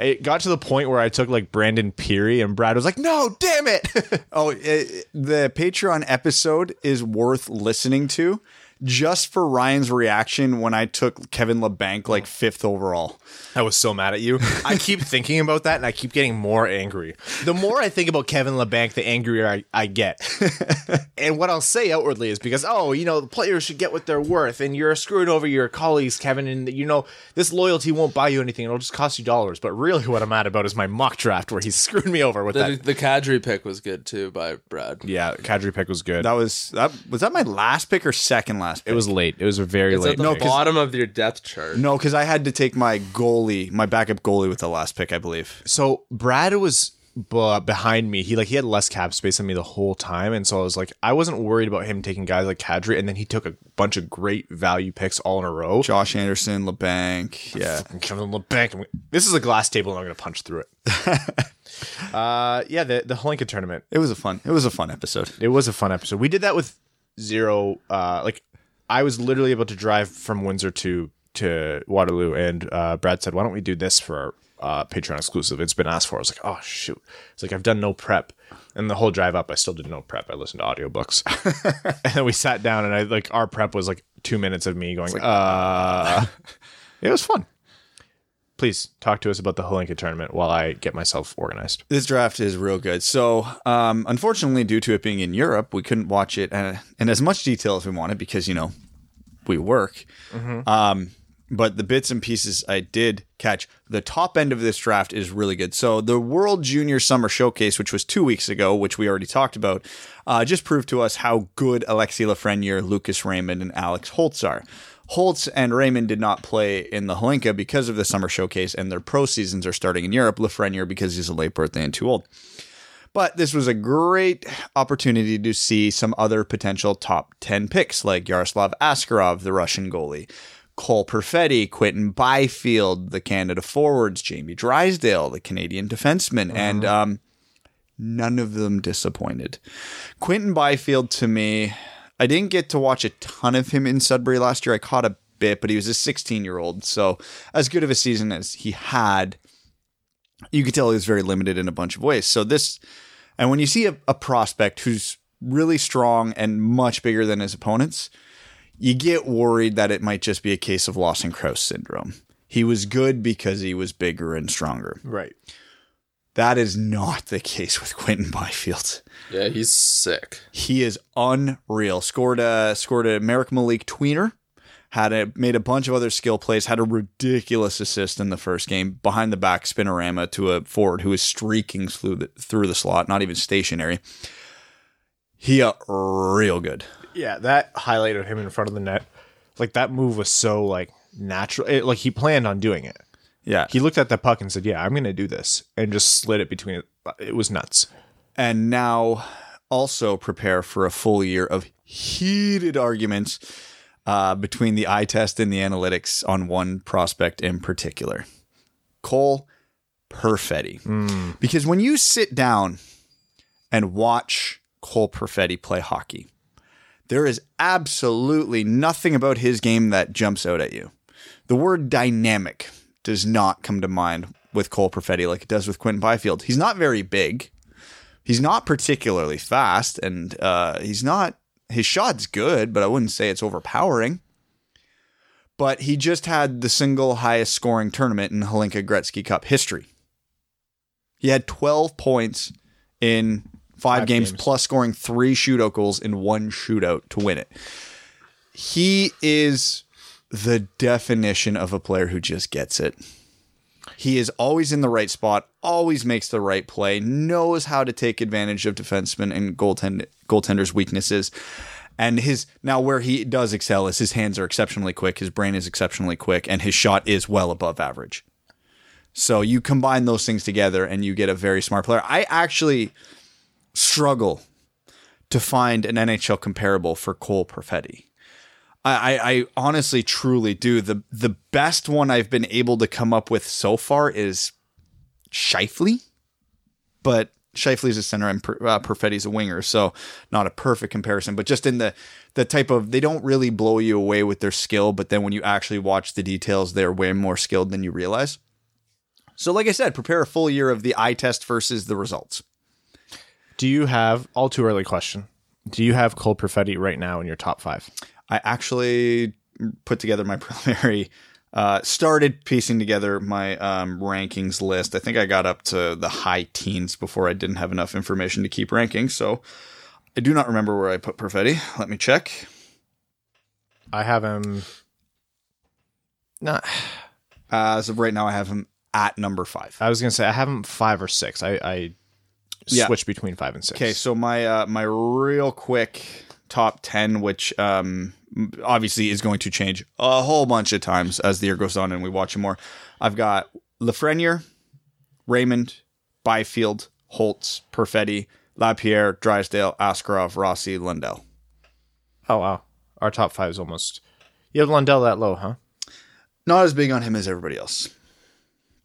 It got to the point where I took like Brandon Peary, and Brad was like, "No, damn it!" Oh, it, the Patreon episode is worth listening to just for Ryan's reaction when I took Kevin Labanc like oh. fifth overall. I was so mad at you. I keep thinking about that and I keep getting more angry. The more I think about Kevin Labanc, the angrier I, I get. and what I'll say outwardly is because, oh, you know, the players should get what they're worth and you're screwing over your colleagues, Kevin, and you know, this loyalty won't buy you anything. It'll just cost you dollars. But really what I'm mad about is my mock draft where he screwed me over with The, that. the Kadri pick was good too by Brad. Yeah, Kadri pick was good. That was that was that my last pick or second last pick? it was late. It was very It's late. at the No, 'cause- bottom of your depth chart. No, because I had to take my goalie, my backup goalie with the last pick, I believe. so Brad was b- behind me. He like he had less cap space than me the whole time, and so I was like, I wasn't worried about him taking guys like Kadri, and then he took a bunch of great value picks all in a row. Josh Anderson, Labanc, yeah. Kevin Labanc. This is a glass table, and I'm going to punch through it. uh, yeah, the the Hlinka tournament. It was a fun. It was a fun episode. It was a fun episode. We did that with zero. Uh, like I was literally able to drive from Windsor to to Waterloo, and uh, Brad said, "Why don't we do this for our uh, Patreon exclusive?" It's been asked for. I was like, "Oh shoot!" It's like I've done no prep, and the whole drive up, I still did no prep. I listened to audiobooks, and then we sat down, and I like our prep was like two minutes of me going, "Uh." it was fun. Please talk to us about the Hlinka tournament while I get myself organized. This draft is real good. So, um, unfortunately, due to it being in Europe, we couldn't watch it uh, in as much detail as we wanted because you know we work. Um, but the bits and pieces I did catch, the top end of this draft is really good. So, the World Junior Summer Showcase, which was two weeks ago, which we already talked about, uh, just proved to us how good Alexi Lafreniere, Lucas Raymond, and Alex Holtz are. Holtz and Raymond did not play in the Hlinka because of the summer showcase, and their pro seasons are starting in Europe. Lafreniere because he's a late birthday and too old. But this was a great opportunity to see some other potential top 10 picks like Yaroslav Askarov, the Russian goalie, Cole Perfetti, Quinton Byfield, the Canada forwards, Jamie Drysdale, the Canadian defenseman, and um, none of them disappointed. Quinton Byfield, to me, I didn't get to watch a ton of him in Sudbury last year. I caught a bit, but he was a 16 year old. So, as good of a season as he had, you could tell he was very limited in a bunch of ways. So, this, and when you see a, a prospect who's really strong and much bigger than his opponents, you get worried that it might just be a case of Lawson Crouse syndrome. He was good because he was bigger and stronger. Right. That is not the case with Quinton Byfield. Yeah, he's sick. He is unreal. Scored a scored a Merrick Malik tweener. Had a made a bunch of other skill plays. Had a ridiculous assist in the first game behind the back spinorama to a forward who was streaking through the through the slot, not even stationary. He uh, real good. Yeah, that highlight of him in front of the net, like that move was so like natural. It, like he planned on doing it. Yeah, He looked at the puck and said, "Yeah, I'm going to do this," and just slid it between. It, it was nuts. and now also prepare for a full year of heated arguments uh, between the eye test and the analytics on one prospect in particular, Cole Perfetti. Because when you sit down and watch Cole Perfetti play hockey, there is absolutely nothing about his game that jumps out at you. The word dynamic does not come to mind with Cole Perfetti like it does with Quinton Byfield. He's not very big he's not particularly fast and uh, he's not his shot's good but i wouldn't say it's overpowering but he just had the single highest scoring tournament in Hlinka Gretzky Cup history. He had 12 points in five, Five games, games. plus scoring three shootout goals in one shootout to win it. He is the definition of a player who just gets it. He is always in the right spot, always makes the right play, knows how to take advantage of defensemen and goaltend- goaltenders' weaknesses. And his now where he does excel is his hands are exceptionally quick, his brain is exceptionally quick, and his shot is well above average. So you combine those things together and you get a very smart player. I actually struggle to find an NHL comparable for Cole Perfetti. I, I, honestly, truly do. The the best one I've been able to come up with so far is Scheifele, but Scheifele's a center and uh, Perfetti's a winger, so not a perfect comparison. But just in the the type of they don't really blow you away with their skill, but then when you actually watch the details, they're way more skilled than you realize. So, like I said, prepare a full year of the eye test versus the results. Do you have all too early question? Do you have Cole Perfetti right now in your top five? I actually put together my preliminary, uh, started piecing together my um, rankings list. I think I got up to the high teens before I didn't have enough information to keep ranking. So I do not remember where I put Perfetti. Let me check. I have him. Not. Uh, as of right now, I have him at number five. I was gonna say I have him five or six. I, I Yeah. switch between five and six. Okay, so my uh, my real quick top ten, which um, obviously is going to change a whole bunch of times as the year goes on and we watch him more. I've got Lafreniere, Raymond, Byfield, Holtz, Perfetti, Lapierre, Drysdale, Askarov, Rossi, Lundell. Oh wow, our top five is almost. You have Lundell that low, huh? Not as big on him as everybody else.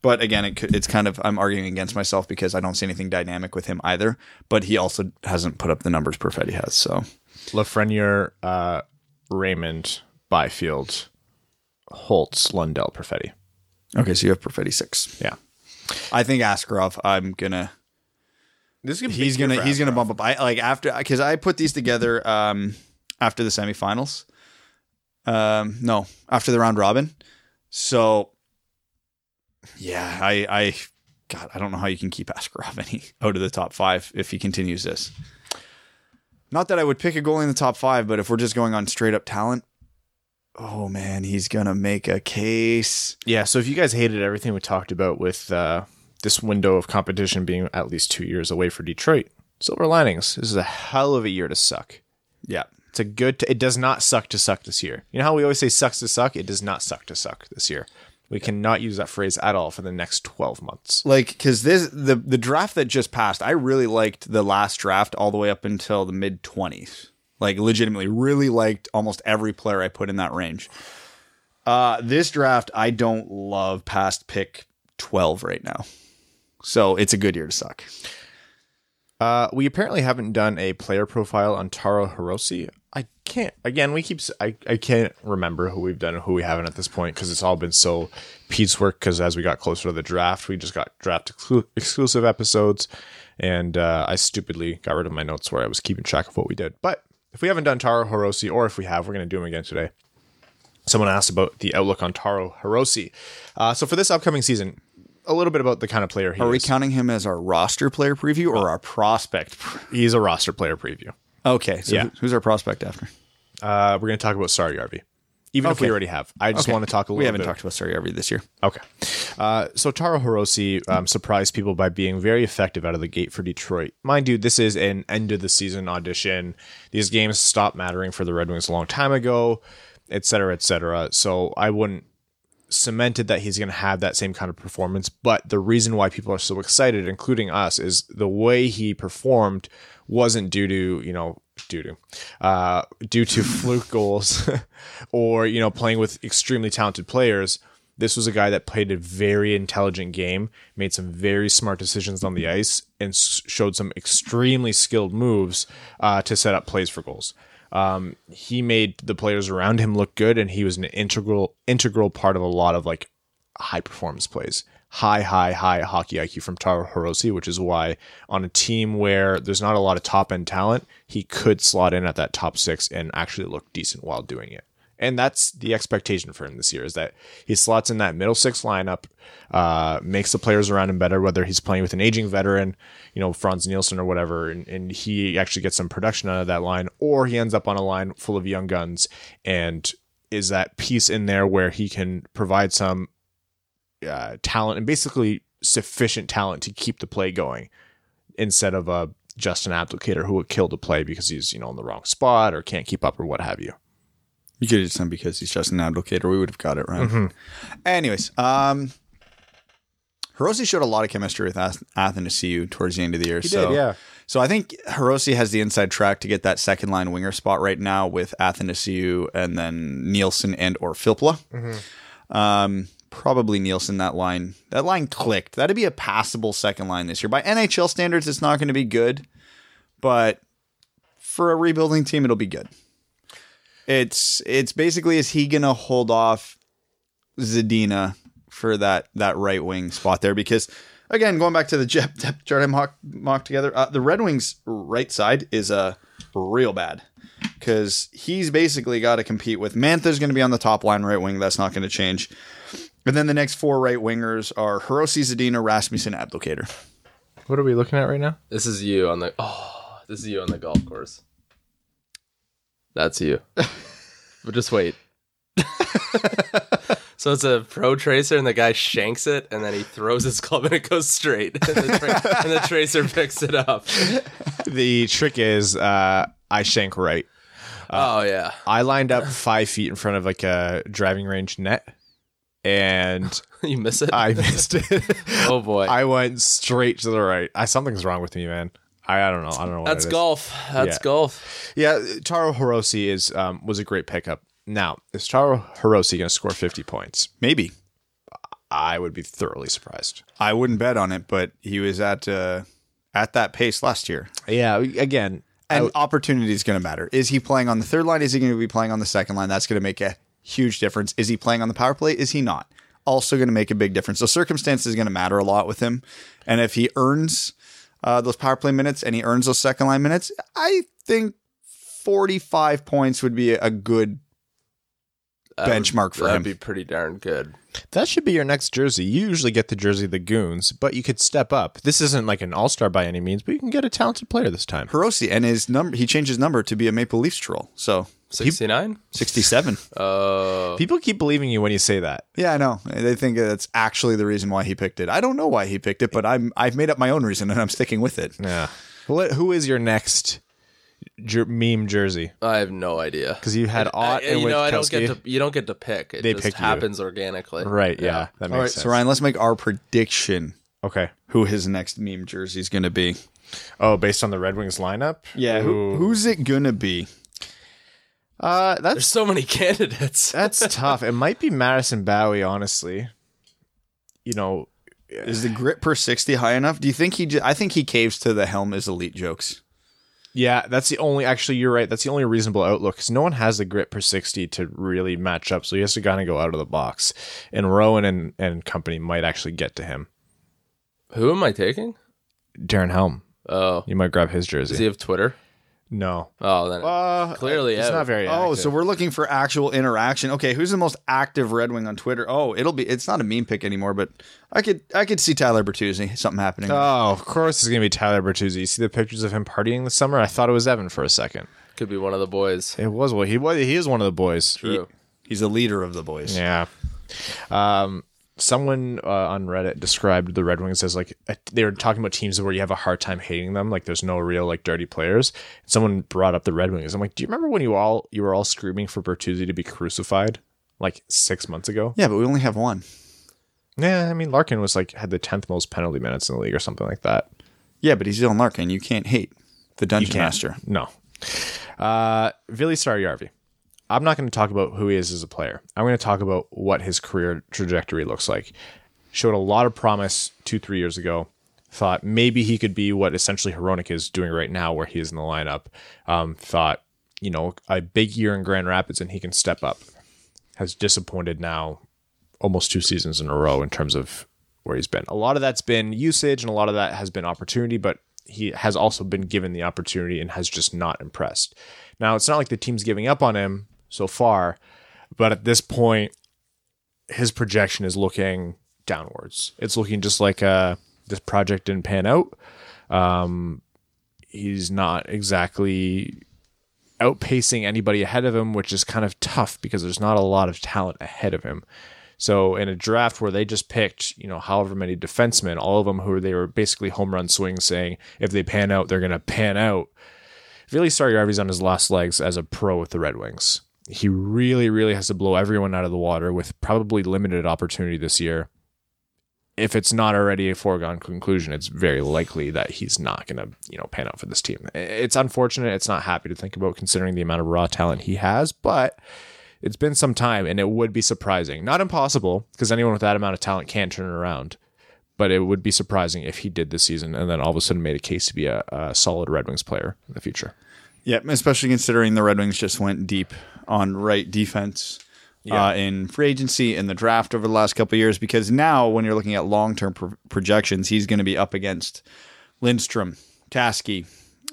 But again, it it's kind of I'm arguing against myself because I don't see anything dynamic with him either. But he also hasn't put up the numbers Perfetti has. So Lafreniere, uh, Raymond, Byfield, Holtz, Lundell, Perfetti. okay, so you have Perfetti six. Yeah, I think Askarov. I'm gonna. this is gonna He's gonna he's gonna bump up. I like after because I put these together um after the semifinals. Um, no, after the round robin. So yeah, I I God, I don't know how you can keep Askarov any out of the top five if he continues this. Not that I would pick a goalie in the top five, but if we're just going on straight up talent, oh man, he's gonna make a case. Yeah, so if you guys hated everything we talked about with uh, this window of competition being at least two years away for Detroit, silver linings. This is a hell of a year to suck. Yeah. It's a good. T- it does not suck to suck this year. You know how we always say sucks to suck. It does not suck to suck this year. We cannot use that phrase at all for the next twelve months. like because this the the draft that just passed i really liked the last draft all the way up until the mid 20s like legitimately really liked almost every player i put in that range. Uh this draft i don't love past pick 12 right now. So it's a good year to suck Uh, we apparently haven't done a player profile on Taro Hirose. I can't. Again, we keep. I, I can't remember who we've done and who we haven't at this point because it's all been so piecework. Because as we got closer to the draft, we just got draft exclu- exclusive episodes, and uh, I stupidly got rid of my notes where I was keeping track of what we did. But if we haven't done Taro Hirose, or if we have, we're going to do them again today. Someone asked about the outlook on Taro Hirose. Uh, so for this upcoming season, a little bit about the kind of player he are we counting him as our roster player preview or our prospect He's a roster player preview. okay so Yeah. who's our prospect after Uh, we're going to talk about Saarijarvi. Even if we Okay. already have. I just Okay. want to talk a little we haven't bit. talked about Sarri this year Okay. Uh, so Taro Hirose um, surprised people by being very effective out of the gate for Detroit. Mind you, this is an end of the season audition. These games stopped mattering for the Red Wings a long time ago, et cetera, et cetera. So I wouldn't cemented that he's going to have that same kind of performance. But the reason why people are so excited, including us, is the way he performed wasn't due to you know due to uh, due to fluke goals or you know playing with extremely talented players. This was a guy that played a very intelligent game, made some very smart decisions on the ice, and s- showed some extremely skilled moves uh, to set up plays for goals. Um, he made the players around him look good, and he was an integral integral part of a lot of like high performance plays. High, high, high hockey IQ from Taro Hirose, which is why on a team where there's not a lot of top end talent, he could slot in at that top six and actually look decent while doing it. And that's the expectation for him this year is that he slots in that middle six lineup, uh, makes the players around him better, whether he's playing with an aging veteran, you know, Frans Nielsen or whatever, and, and he actually gets some production out of that line, or he ends up on a line full of young guns and is that piece in there where he can provide some uh, talent and basically sufficient talent to keep the play going instead of a just an applicator who would kill the play because he's you know in the wrong spot or can't keep up or what have you. You could have just done because he's just an advocate, or we would have got it right. Anyways, um, Hirose showed a lot of chemistry with Ath- Athanasiu towards the end of the year. so, yeah. So I think Hirose has the inside track to get that second line winger spot right now with Athanasiu and then Nielsen and or Filppula. Um, probably Nielsen that line. That line clicked. That'd be a passable second line this year. By NHL standards, it's not going to be good, but for a rebuilding team, it'll be good. It's it's basically is he gonna hold off Zadina for that that right wing spot there? Because again going back to the depth depth chart I mock, mock together uh, the Red Wings right side is uh, real bad. Because he's basically got to compete with Mantha's going to be on the top line right wing. That's not going to change. And then the next four right wingers are Hirose Zadina Rasmussen Abdelkader What are we looking at right now? This is you on the oh, this is you on the golf course. That's you. but just wait. so it's a pro tracer, and the guy shanks it, and then he throws his club, and it goes straight, and the, tra- and the tracer picks it up. The trick is uh, I shank right. oh yeah, I lined up five feet in front of like a driving range net, and you miss it. I missed it. oh boy, I went straight to the right. I something's wrong with me, man. I, I don't know. I don't know. What that's it is. golf. That's Yeah. golf. Yeah, Taro Hirose is um, was a great pickup. Now, is Taro Hirose going to score fifty points? maybe I would be thoroughly surprised. I wouldn't bet on it but he was at uh, at that pace last year Yeah, again, And opportunity is going to matter. Is he playing on the third line? Is he going to be playing on the second line? That's going to make a huge difference. Is he playing on the power play? Is he not? Also going to make a big difference. So circumstances is going to matter a lot with him. And if he earns uh, those power play minutes and he earns those second line minutes, I think 45 points would be a good That would- benchmark for him. that'd be pretty darn good. that should be your next jersey. You usually get the jersey of the Goons, but you could step up. This isn't like an all star by any means, but you can get a talented player this time. Hirose and his number, he changed his number to be a Maple Leafs troll. So Sixty nine. 67. Uh, People keep believing you when you say that. Yeah, I know. They think that's actually the reason why he picked it. I don't know why he picked it, but I'm I've made up my own reason and I'm sticking with it. Yeah. What, who is your next jer- meme jersey? I have no idea. Because you had Ott I, and you know, I don't get to. You don't get to pick. It They just pick you. happens organically. Right, yeah. That makes All right, sense. so Ryan, let's make our prediction Okay. who his next meme jersey is going to be. Oh, based on the Red Wings lineup? Yeah, who, who's it going to be? Uh, There's that's so many candidates. that's tough. It might be Madison Bowey, honestly. You know, Is the grit per 60 high enough? Do you think he j- I think he caves to the helm is elite jokes. yeah, that's the only. Actually, you're right. That's the only reasonable outlook because no one has the grit per sixty to really match up. So he has to kind of go out of the box, and Rowan and and company might actually get to him. Who am I taking? Darren Helm, Oh, you might grab his jersey. does he jersey. have Twitter? No, Oh, then uh, Clearly it's out. not very. Oh, active. so we're looking for actual interaction. Okay, who's the most active Red Wing on Twitter? Oh, it'll be it's not a meme pick anymore, but I could I could see Tyler Bertuzzi, something happening. Oh, of course it's gonna be Tyler Bertuzzi. You see the pictures of him partying this summer? I thought it was Evan for a second. could be one of the boys. It was well. He was. He is one of the boys. True. He's a leader of the boys. Yeah. Um, someone uh, on Reddit described the Red Wings as like a, they were talking about teams where you have a hard time hating them, like there's no real like dirty players. Someone brought up the Red Wings. I'm like, do you remember when you all you were all screaming for Bertuzzi to be crucified like six months ago? Yeah, but we only have one. Yeah, I mean Larkin was like had the tenth most penalty minutes in the league or something like that. Yeah, but he's Dylan Larkin. You can't hate the Dungeon. Master. No. Uh, Vili Saarijarvi. I'm not going to talk about who he is as a player. I'm going to talk about what his career trajectory looks like. Showed a lot of promise two, three years ago. Thought maybe he could be what essentially Hronek is doing right now, where he is in the lineup. Um, thought, you know, a big year in Grand Rapids and he can step up. Has disappointed now almost two seasons in a row in terms of where he's been. A lot of that's been usage and a lot of that has been opportunity, but he has also been given the opportunity and has just not impressed. Now, it's not like the team's giving up on him so far, but at this point, his projection is looking downwards. It's looking just like uh, this project didn't pan out. Um, he's not exactly outpacing anybody ahead of him, which is kind of tough because there's not a lot of talent ahead of him. So in a draft where they just picked, you know, however many defensemen, all of them who they were basically home run swings, saying if they pan out, they're going to pan out. Vili Saarijarvi's on his last legs as a pro with the Red Wings. He really, really has to blow everyone out of the water with probably limited opportunity this year. if it's not already a foregone conclusion, it's very likely that he's not going to, you know, pan out for this team. It's unfortunate. It's not happy to think about considering the amount of raw talent he has, but it's been some time and it would be surprising. Not impossible because anyone with that amount of talent can turn it around, but it would be surprising if he did this season and then all of a sudden made a case to be a, a solid Red Wings player in the future. Yeah, especially considering the Red Wings just went deep on right defense uh, in free agency in the draft over the last couple of years. Because now, when you're looking at long term pro- projections, he's going to be up against Lindstrom, Tasky,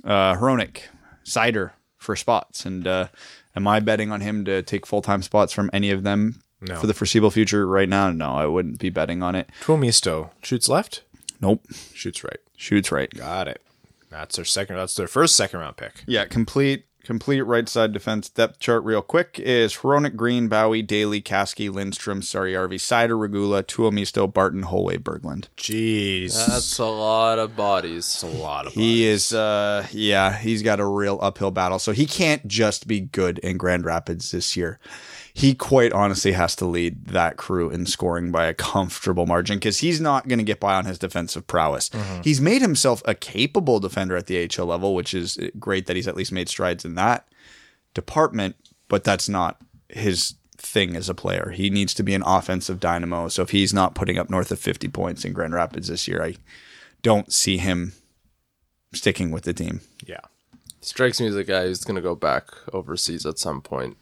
uh, Hronek, Seider for spots. And uh, am I betting on him to take full time spots from any of them No. for the foreseeable future right now? No, I wouldn't be betting on it. Tuomisto shoots left, Nope. shoots right. Shoots right. Got it. That's their second. That's their first second round pick. Yeah, complete complete right side defense depth chart real quick is Hronek, Green, Bowey, Daley, Kaski, Lindstrom, Saarijarvi, Seider, Regula, Tuomisto, Barton, Holway, Berglund. Jeez, That's a lot of bodies. That's a lot of. He is uh yeah, he's got a real uphill battle. So he can't just be good in Grand Rapids this year. He quite honestly has to lead that crew in scoring by a comfortable margin because he's not going to get by on his defensive prowess. Mm-hmm. He's made himself a capable defender at the AHL level, which is eh, great that he's at least made strides in that department, but that's not his thing as a player. He needs to be an offensive dynamo. So if he's not putting up north of 50 points in Grand Rapids this year, I don't see him sticking with the team. yeah. Strikes me as a guy who's going to go back overseas at some point.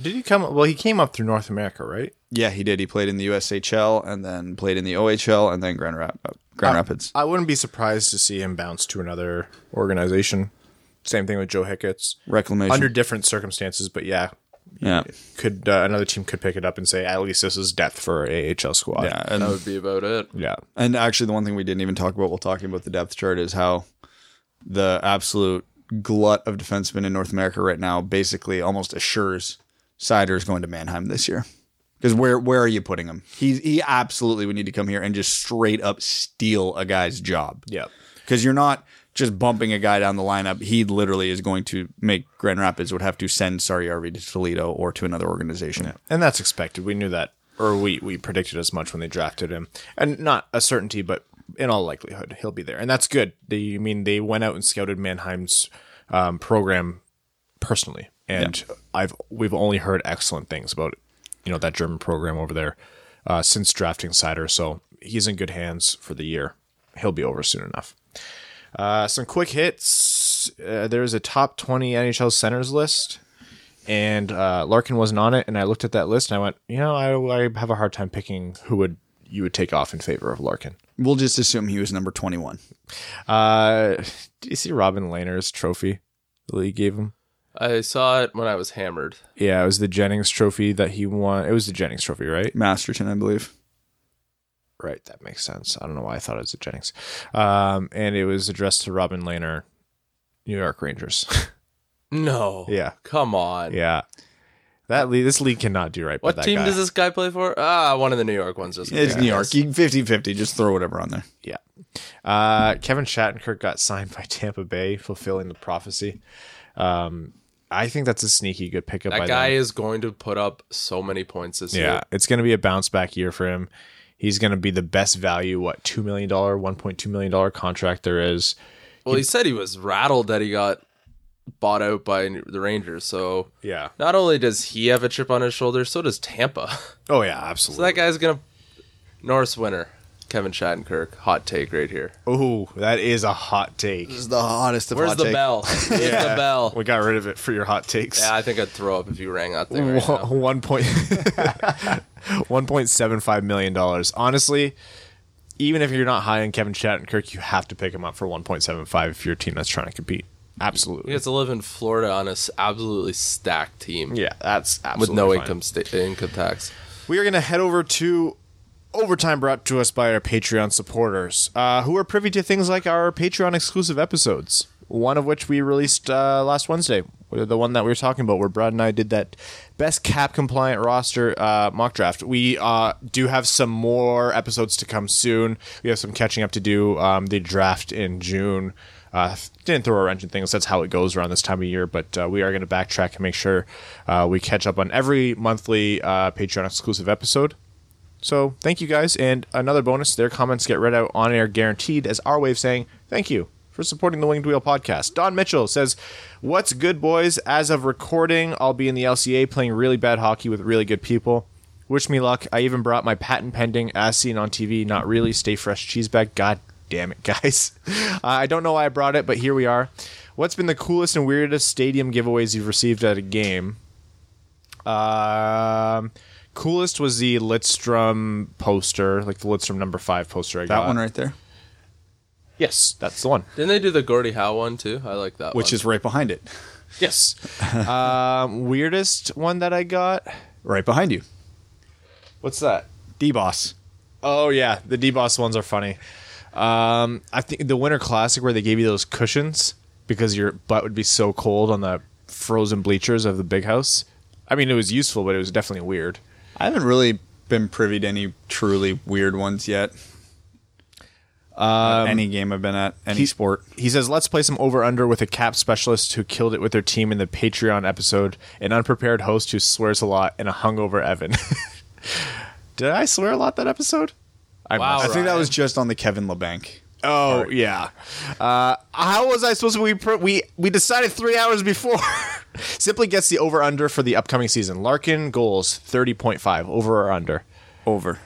Did he come? Well, he came up through North America, right? Yeah, he did. He played in the USHL and then played in the OHL and then Grand, Rap- uh, Grand Rapids. I wouldn't be surprised to see him bounce to another organization. Same thing with Joe Hicketts. Reclamation. Under different circumstances, but yeah, yeah. could uh, another team could pick it up and say at least this is depth for AHL squad. Yeah. And, That would be about it. yeah. and actually, the one thing we didn't even talk about while talking about the depth chart is how the absolute glut of defensemen in North America right now basically almost assures Seider is going to Mannheim this year. Because where where are you putting him? He he absolutely would need to come here and just straight up steal a guy's job. Yeah. because you're not just bumping a guy down the lineup. He literally is going to make Grand Rapids would have to send Saarijarvi to Toledo or to another organization. And that's expected. We knew that, or we we predicted as much when they drafted him, and not a certainty, but in all likelihood he'll be there, and that's good. They I mean they went out and scouted Mannheim's um, program personally, and I've we've only heard excellent things about you know that German program over there uh, since drafting Seider. So he's in good hands for the year. He'll be over soon enough. Uh, some quick hits. Uh, there's a top 20 NHL centers list, and uh, Larkin wasn't on it. And I looked at that list and I went, you know, I, I have a hard time picking who would you would take off in favor of Larkin. We'll just assume he was number 21. Uh, do you see Robin Lehner's trophy the league gave him? I saw it when I was hammered. Yeah, it was the Jennings trophy that he won. It was the Jennings trophy, right? Masterton, I believe. Right, that makes sense. I don't know why I thought it was the Jennings. Um, and it was addressed to Robin Lehner, New York Rangers. No. Yeah. Come on. yeah, that league, this league cannot do right. by What that team guy. does this guy play for? Ah, one of the New York ones. Just It's New York. yes. 50 50. Just throw whatever on there. Yeah. Uh, Kevin Shattenkirk got signed by Tampa Bay, fulfilling the prophecy. Um, I think that's a sneaky good pickup by That guy them. is going to put up so many points this Yeah, year. it's going to be a bounce back year for him. He's going to be the best value, what, $2 million, $1.2 million contract there is. Well, he said he was rattled that he got bought out by the Rangers. So Yeah. not only does he have a chip on his shoulder, so does Tampa. Oh, yeah, absolutely. So that guy's gonna Norris winner, Kevin Shattenkirk. Hot take right here. oh, that is a hot take. This is the hottest of Where's hot the take. bell? Where's the bell? We got rid of it for your hot takes. Yeah, I think I'd throw up if you rang out thing right now. one point one point seven five million dollars. Honestly, even if you're not high on Kevin Shattenkirk, you have to pick him up for one point seven five if you're a team that's trying to compete. Absolutely. He Absolutely. gets to live in Florida on a s- absolutely stacked team Yeah, that's absolutely with no fine. income sta- income tax. We are going to head over to overtime brought to us by our Patreon supporters, uh, who are privy to things like our Patreon exclusive episodes. One of which we released uh, last Wednesday, the one that we were talking about, where Brad and I did that best cap compliant roster uh, mock draft. We uh, do have some more episodes to come soon. We have some catching up to do. Um, the draft in June. Uh, didn't throw a wrench in things. That's how it goes around this time of year. But uh, we are going to backtrack and make sure uh, we catch up on every monthly uh, Patreon exclusive episode. So thank you guys. And another bonus, their comments get read out on air guaranteed as our of saying thank you for supporting the Winged Wheel podcast. Don Mitchell says, What's good, boys? As of recording, I'll be in the LCA playing really bad hockey with really good people. Wish me luck. I even brought my patent pending, as seen on TV, not really, stay fresh cheese bag. God damn it, guys. Uh, I don't know why I brought it, but here we are. What's been the coolest and weirdest stadium giveaways you've received at a game? Um, coolest was the Lidstrom poster, like the Lidstrom number five poster I got. That got. one right there, Yes, that's the one. Didn't they do the Gordie Howe one too? I like that. One. Which one. is right behind it, Yes. um, weirdest one that I got. right behind you. What's that? D boss. Oh yeah, the D-Boss ones are funny. Um, I think the Winter Classic where they gave you those cushions because your butt would be so cold on the frozen bleachers of the big house. I mean, it was useful, but it was definitely weird. I haven't really been privy to any truly weird ones yet. Um, any game I've been at, any he- sport. He says, "Let's play some over under with a cap specialist who killed it with their team in the Patreon episode, an unprepared host who swears a lot, and a hungover Evan." Did I swear a lot that episode? I Wow. I think that was just on the Kevin Labanc. Oh yeah. Uh, how was I supposed to? We pr- we we decided three hours before. Simply gets the over under for the upcoming season. Larkin goals thirty point five over or under. Over.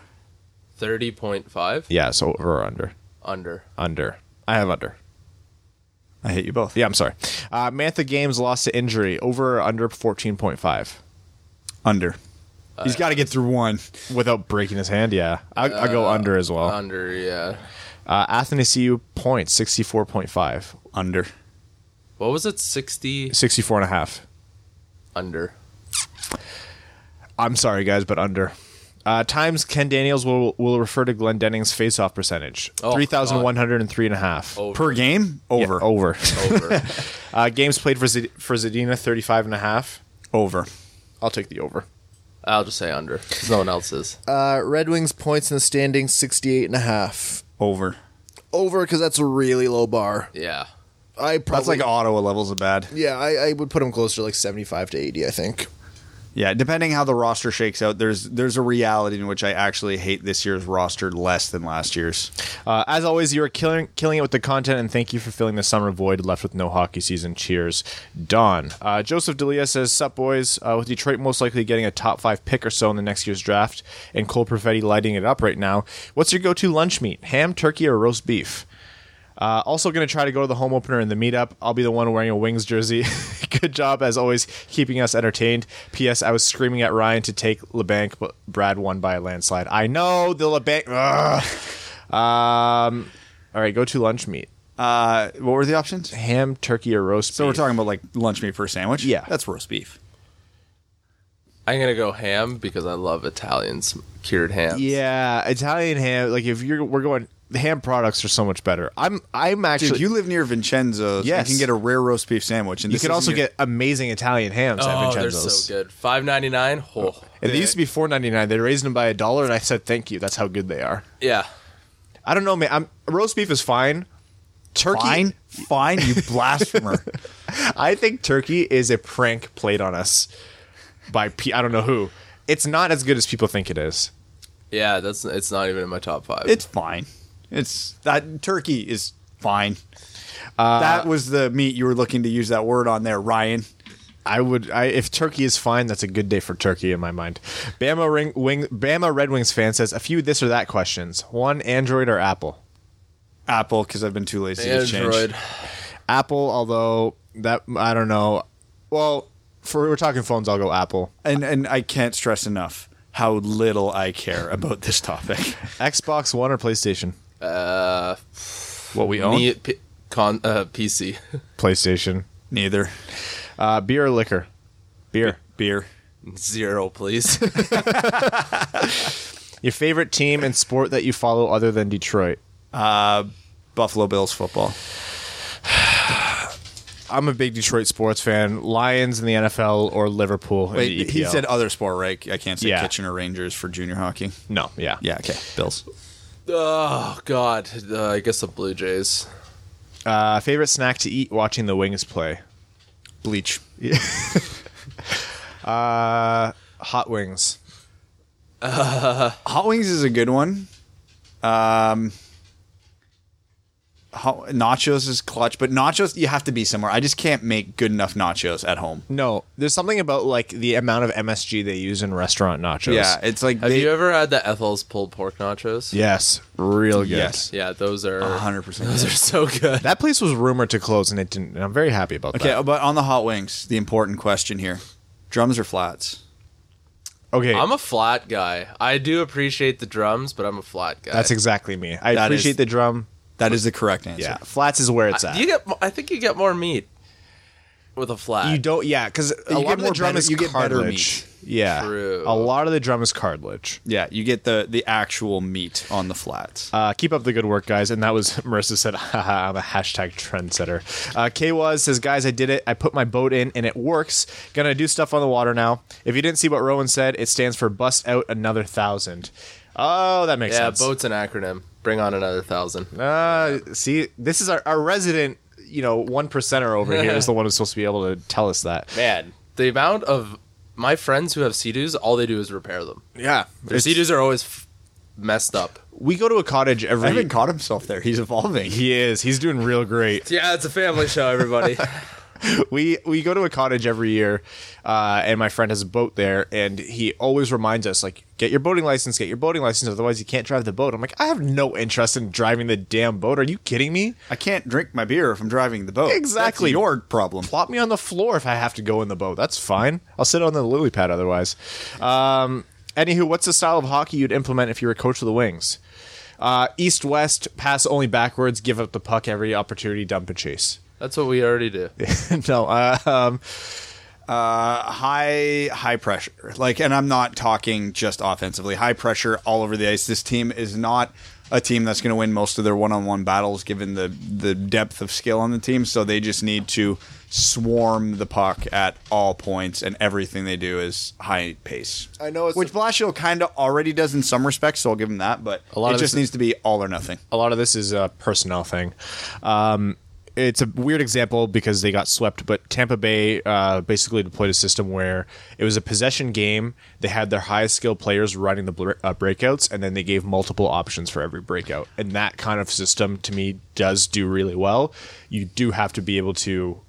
thirty point five Yeah, so over or under. under. Under. I have under. I hate you both. Yeah, I'm sorry. Uh, Mantha Games lost to injury. Over or under fourteen point five. Under. He's got to get through one. Without breaking his hand, yeah. I, I go under as well. Under, yeah. Uh, Athanasiu points, 64.5. Under. What was it? 60 64 and a half. under. I'm sorry, guys, but under. Uh, times Ken Daniels will will refer to Glendening's faceoff percentage. Oh, 3,103 and a half. Over. Per game? Yeah, Over. over. Over. uh, games played for, Z- for Zadina, 35 and a half. Over. I'll take the over. I'll just say under. 'cause No one else is. Uh, Red Wings points in the standings 68 and a half. Over. Over because that's a really low bar. Yeah. I probably That's like Ottawa levels of bad. yeah, I, I would put them closer to like 75 to 80, I think. Yeah, depending how the roster shakes out, there's there's a reality in which I actually hate this year's roster less than last year's. Uh, as always, you are killing killing it with the content, and thank you for filling the summer void left with no hockey season. Cheers, Don. Uh, Joseph Delia says, "Sup, boys? Uh, with Detroit most likely getting a top five pick or so in the next year's draft, and Cole Perfetti lighting it up right now. What's your go-to lunch meat? Ham, turkey, or roast beef?" Uh, also going to try to go to the home opener in the meetup. I'll be the one wearing a Wings jersey. Good job as always, keeping us entertained. P.S. I was screaming at Ryan to take Labanc, but Brad won by a landslide. I know the Labanc. Ugh. Um, all right, go to lunch meat. Uh, what were the options? Ham, turkey, or roast beef. So we're talking about like lunch meat for a sandwich. Yeah. that's roast beef. I'm going to go ham because I love Italians cured ham. Yeah, Italian ham. Like if you're, we're going. The ham products are so much better. I'm, I'm actually. Dude, you live near Vincenzo's. Yes. you can get a rare roast beef sandwich, and you can also your- get amazing Italian hams at Oh, they're so good. Five ninety nine. Oh. oh, And they used to be four ninety nine. They raised them by a dollar, and I said thank you. That's how good they are. yeah. I don't know, man. I'm, roast beef is fine. Turkey, fine, fine, you blasphemer. I think turkey is a prank played on us by P- I don't know who. It's not as good as people think it is. Yeah, that's it's not even in my top five. it's fine. It's that turkey is fine. Uh, that was the meat you were looking to use that word on there, Ryan. I would, I, if turkey is fine, that's a good day for turkey in my mind. Bama ring, wing, Bama Red Wings fan says a few this or that questions. One, Android or Apple? Apple, because I've been too lazy to change. Android. Apple, although that I don't know. Well, for we're talking phones, I'll go Apple. And and I can't stress enough how little I care about this topic. Xbox One or PlayStation? Uh, What we own? me, P- con, uh, PC. PlayStation. Neither. Uh, beer or liquor? Beer. Beer. Zero, please. Your favorite team and sport that you follow other than Detroit? Uh, Buffalo Bills football. I'm a big Detroit sports fan. Lions in the NFL or Liverpool in Wait, the EPL. he said other sport, right? I can't say Yeah. Kitchener Rangers for junior hockey. no. Yeah. Yeah, okay. Bills. oh God. Uh, I guess the Blue Jays. Uh, favorite snack to eat watching the Wings play? Bleach. Uh, hot wings. Hot wings is a good one. Um, hot, nachos is clutch, but nachos you have to be somewhere. I just can't make good enough nachos at home. No, there's something about like the amount of MSG they use in restaurant nachos. Yeah, it's like Have they, you ever had the Ethel's pulled pork nachos? Yes, real good. Yes. Yeah, those are hundred percent. Those are so good. That place was rumored to close, and it didn't. And I'm very happy about Okay, that. Okay, but on the hot wings, the important question here: drums or flats? Okay, I'm a flat guy. I do appreciate the drums, but I'm a flat guy. that's exactly me. I That appreciate is- the drum. That is the correct answer. Yeah, flats is where it's at. you get. I think you get more meat with a flat. You don't, yeah, because a You lot get of the more drum better- is you get better cartilage. Yeah, True. a lot of the drum is cartilage. Yeah, you get the the actual meat on the flats. Uh, keep up the good work, guys. And that was Marissa said, Haha, I'm a hashtag trendsetter. Uh, K was says, guys, I did it. I put my boat in and it works. Gonna do stuff on the water now. If you didn't see what Rowan said, it stands for bust out another thousand. Oh, that makes sense. yeah, sense. boat's an acronym. Bring on another thousand. Uh, see, this is our, our resident, you know, one percenter over here is the one who's supposed to be able to tell us that. Man, the amount of my friends who have Sea-Doos, all they do is repair them. Yeah, Their Sea-Doos are always f- messed up. we go to a cottage every. haven't caught himself there. He's evolving. he is. He's doing real great. Yeah, it's a family show, everybody. we we go to a cottage every year, uh, and my friend has a boat there, and he always reminds us like, get your boating license, get your boating license, otherwise you can't drive the boat. I'm like, I have no interest in driving the damn boat. Are you kidding me? I can't drink my beer if I'm driving the boat. Exactly. That's your problem. Plop me on the floor if I have to go in the boat. That's fine. I'll sit on the lily pad otherwise. Um, anywho, what's the style of hockey you'd implement if you were coach of the Wings? Uh, East west, pass only backwards, give up the puck every opportunity, dump and chase. That's what we already do. no, uh, um, Uh, high high pressure. Like, and I'm not talking just offensively. High pressure all over the ice. This team is not a team that's going to win most of their one-on-one battles, given the the depth of skill on the team. So they just need to swarm the puck at all points, and everything they do is high pace. I know it's which Blashill kind of already does in some respects, so I'll give him that. But a lot it of just this- needs to be all or nothing. a lot of this is a personnel thing. Um, it's a weird example because they got swept, but Tampa Bay uh, basically deployed a system where it was a possession game. They had their highest skilled players running the uh, breakouts, and then they gave multiple options for every breakout. And that kind of system, to me, does do really well. You do have to be able to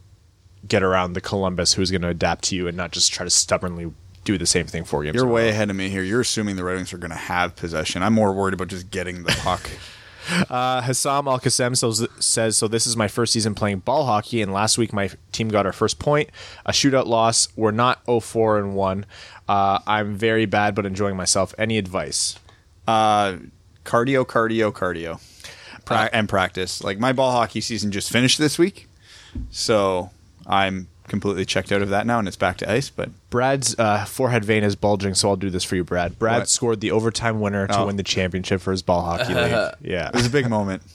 get around the Columbus who's going to adapt to you and not just try to stubbornly do the same thing for you. You're way ahead of me here. You're assuming the Red Wings are going to have possession. I'm more worried about just getting the puck. Uh, Hassam Al Qassem so, says, So this is my first season playing ball hockey, and last week my team got our first point. A shootout loss. We're not 0 4 and 1. Uh, I'm very bad, but enjoying myself. Any advice? uh, cardio, cardio, cardio, pra- and practice. Like my ball hockey season just finished this week, so I'm completely checked out of that now, and it's back to ice. But Brad's uh, forehead vein is bulging, so I'll do this for you, Brad. Brad What? scored the overtime winner to Oh. win the championship for his ball hockey league. Yeah. it was a big moment.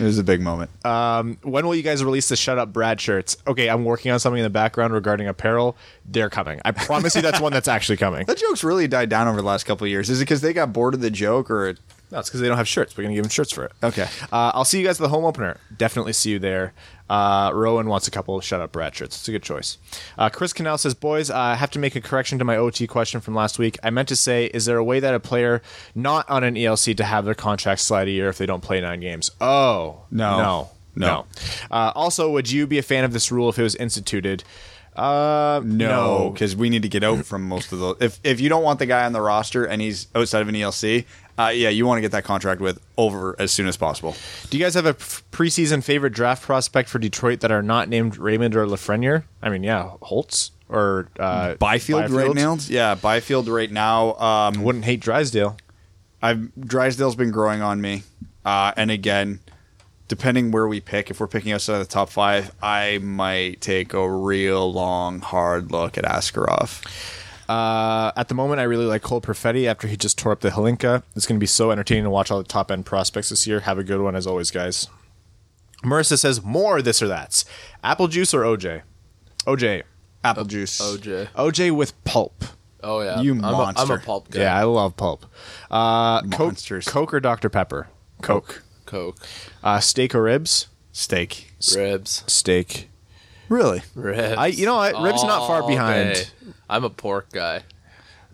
It was a big moment. Um, when will you guys release the Shut Up Brad shirts? Okay, I'm working on something in the background regarding apparel. They're coming. I promise you that's one that's actually coming. that joke's really died down over the last couple of years. Is it because they got bored of the joke, or it, No, it's because they don't have shirts. We're gonna give them shirts for it. Okay. Uh, I'll see you guys at the home opener. Definitely see you there. Uh, Rowan wants a couple of shut up Brad shirts. It's a good choice. Uh, Chris Canal says, "Boys, I have to make a correction to my OT question from last week. I meant to say, is there a way that a player not on an ELC to have their contract slide a year if they don't play nine games? Oh, No. no, No. no. Uh, also, would you be a fan of this rule if it was instituted? Uh, no? Because we need to get out from most of those. If if you don't want the guy on the roster and he's outside of an ELC, uh, yeah, you want to get that contract with over as soon as possible. Do you guys have a preseason favorite draft prospect for Detroit that are not named Raymond or Lafreniere? I mean, yeah, Holtz or uh, Byfield, right now, yeah, Byfield right now. Um, Wouldn't hate Drysdale. I've Drysdale's been growing on me, uh, and again, depending where we pick, if we're picking outside of the top five, I might take a real long, hard look at Askarov. Uh, at the moment, I really like Cole Perfetti after he just tore up the Hlinka. It's going to be so entertaining to watch all the top end prospects this year. Have a good one as always, guys. Marissa says more this or that. Apple juice or OJ? OJ. Apple juice. OJ. OJ with pulp. Oh yeah, You I'm A, I'm monster. a pulp guy. Yeah, I love pulp. Uh, Coke, Monsters. Coke or Dr. Pepper? Coke. Coke, Uh, steak or ribs? Steak. ribs, Steak. Really? ribs. I- you know what? Ribs not far behind. day. I'm a pork guy.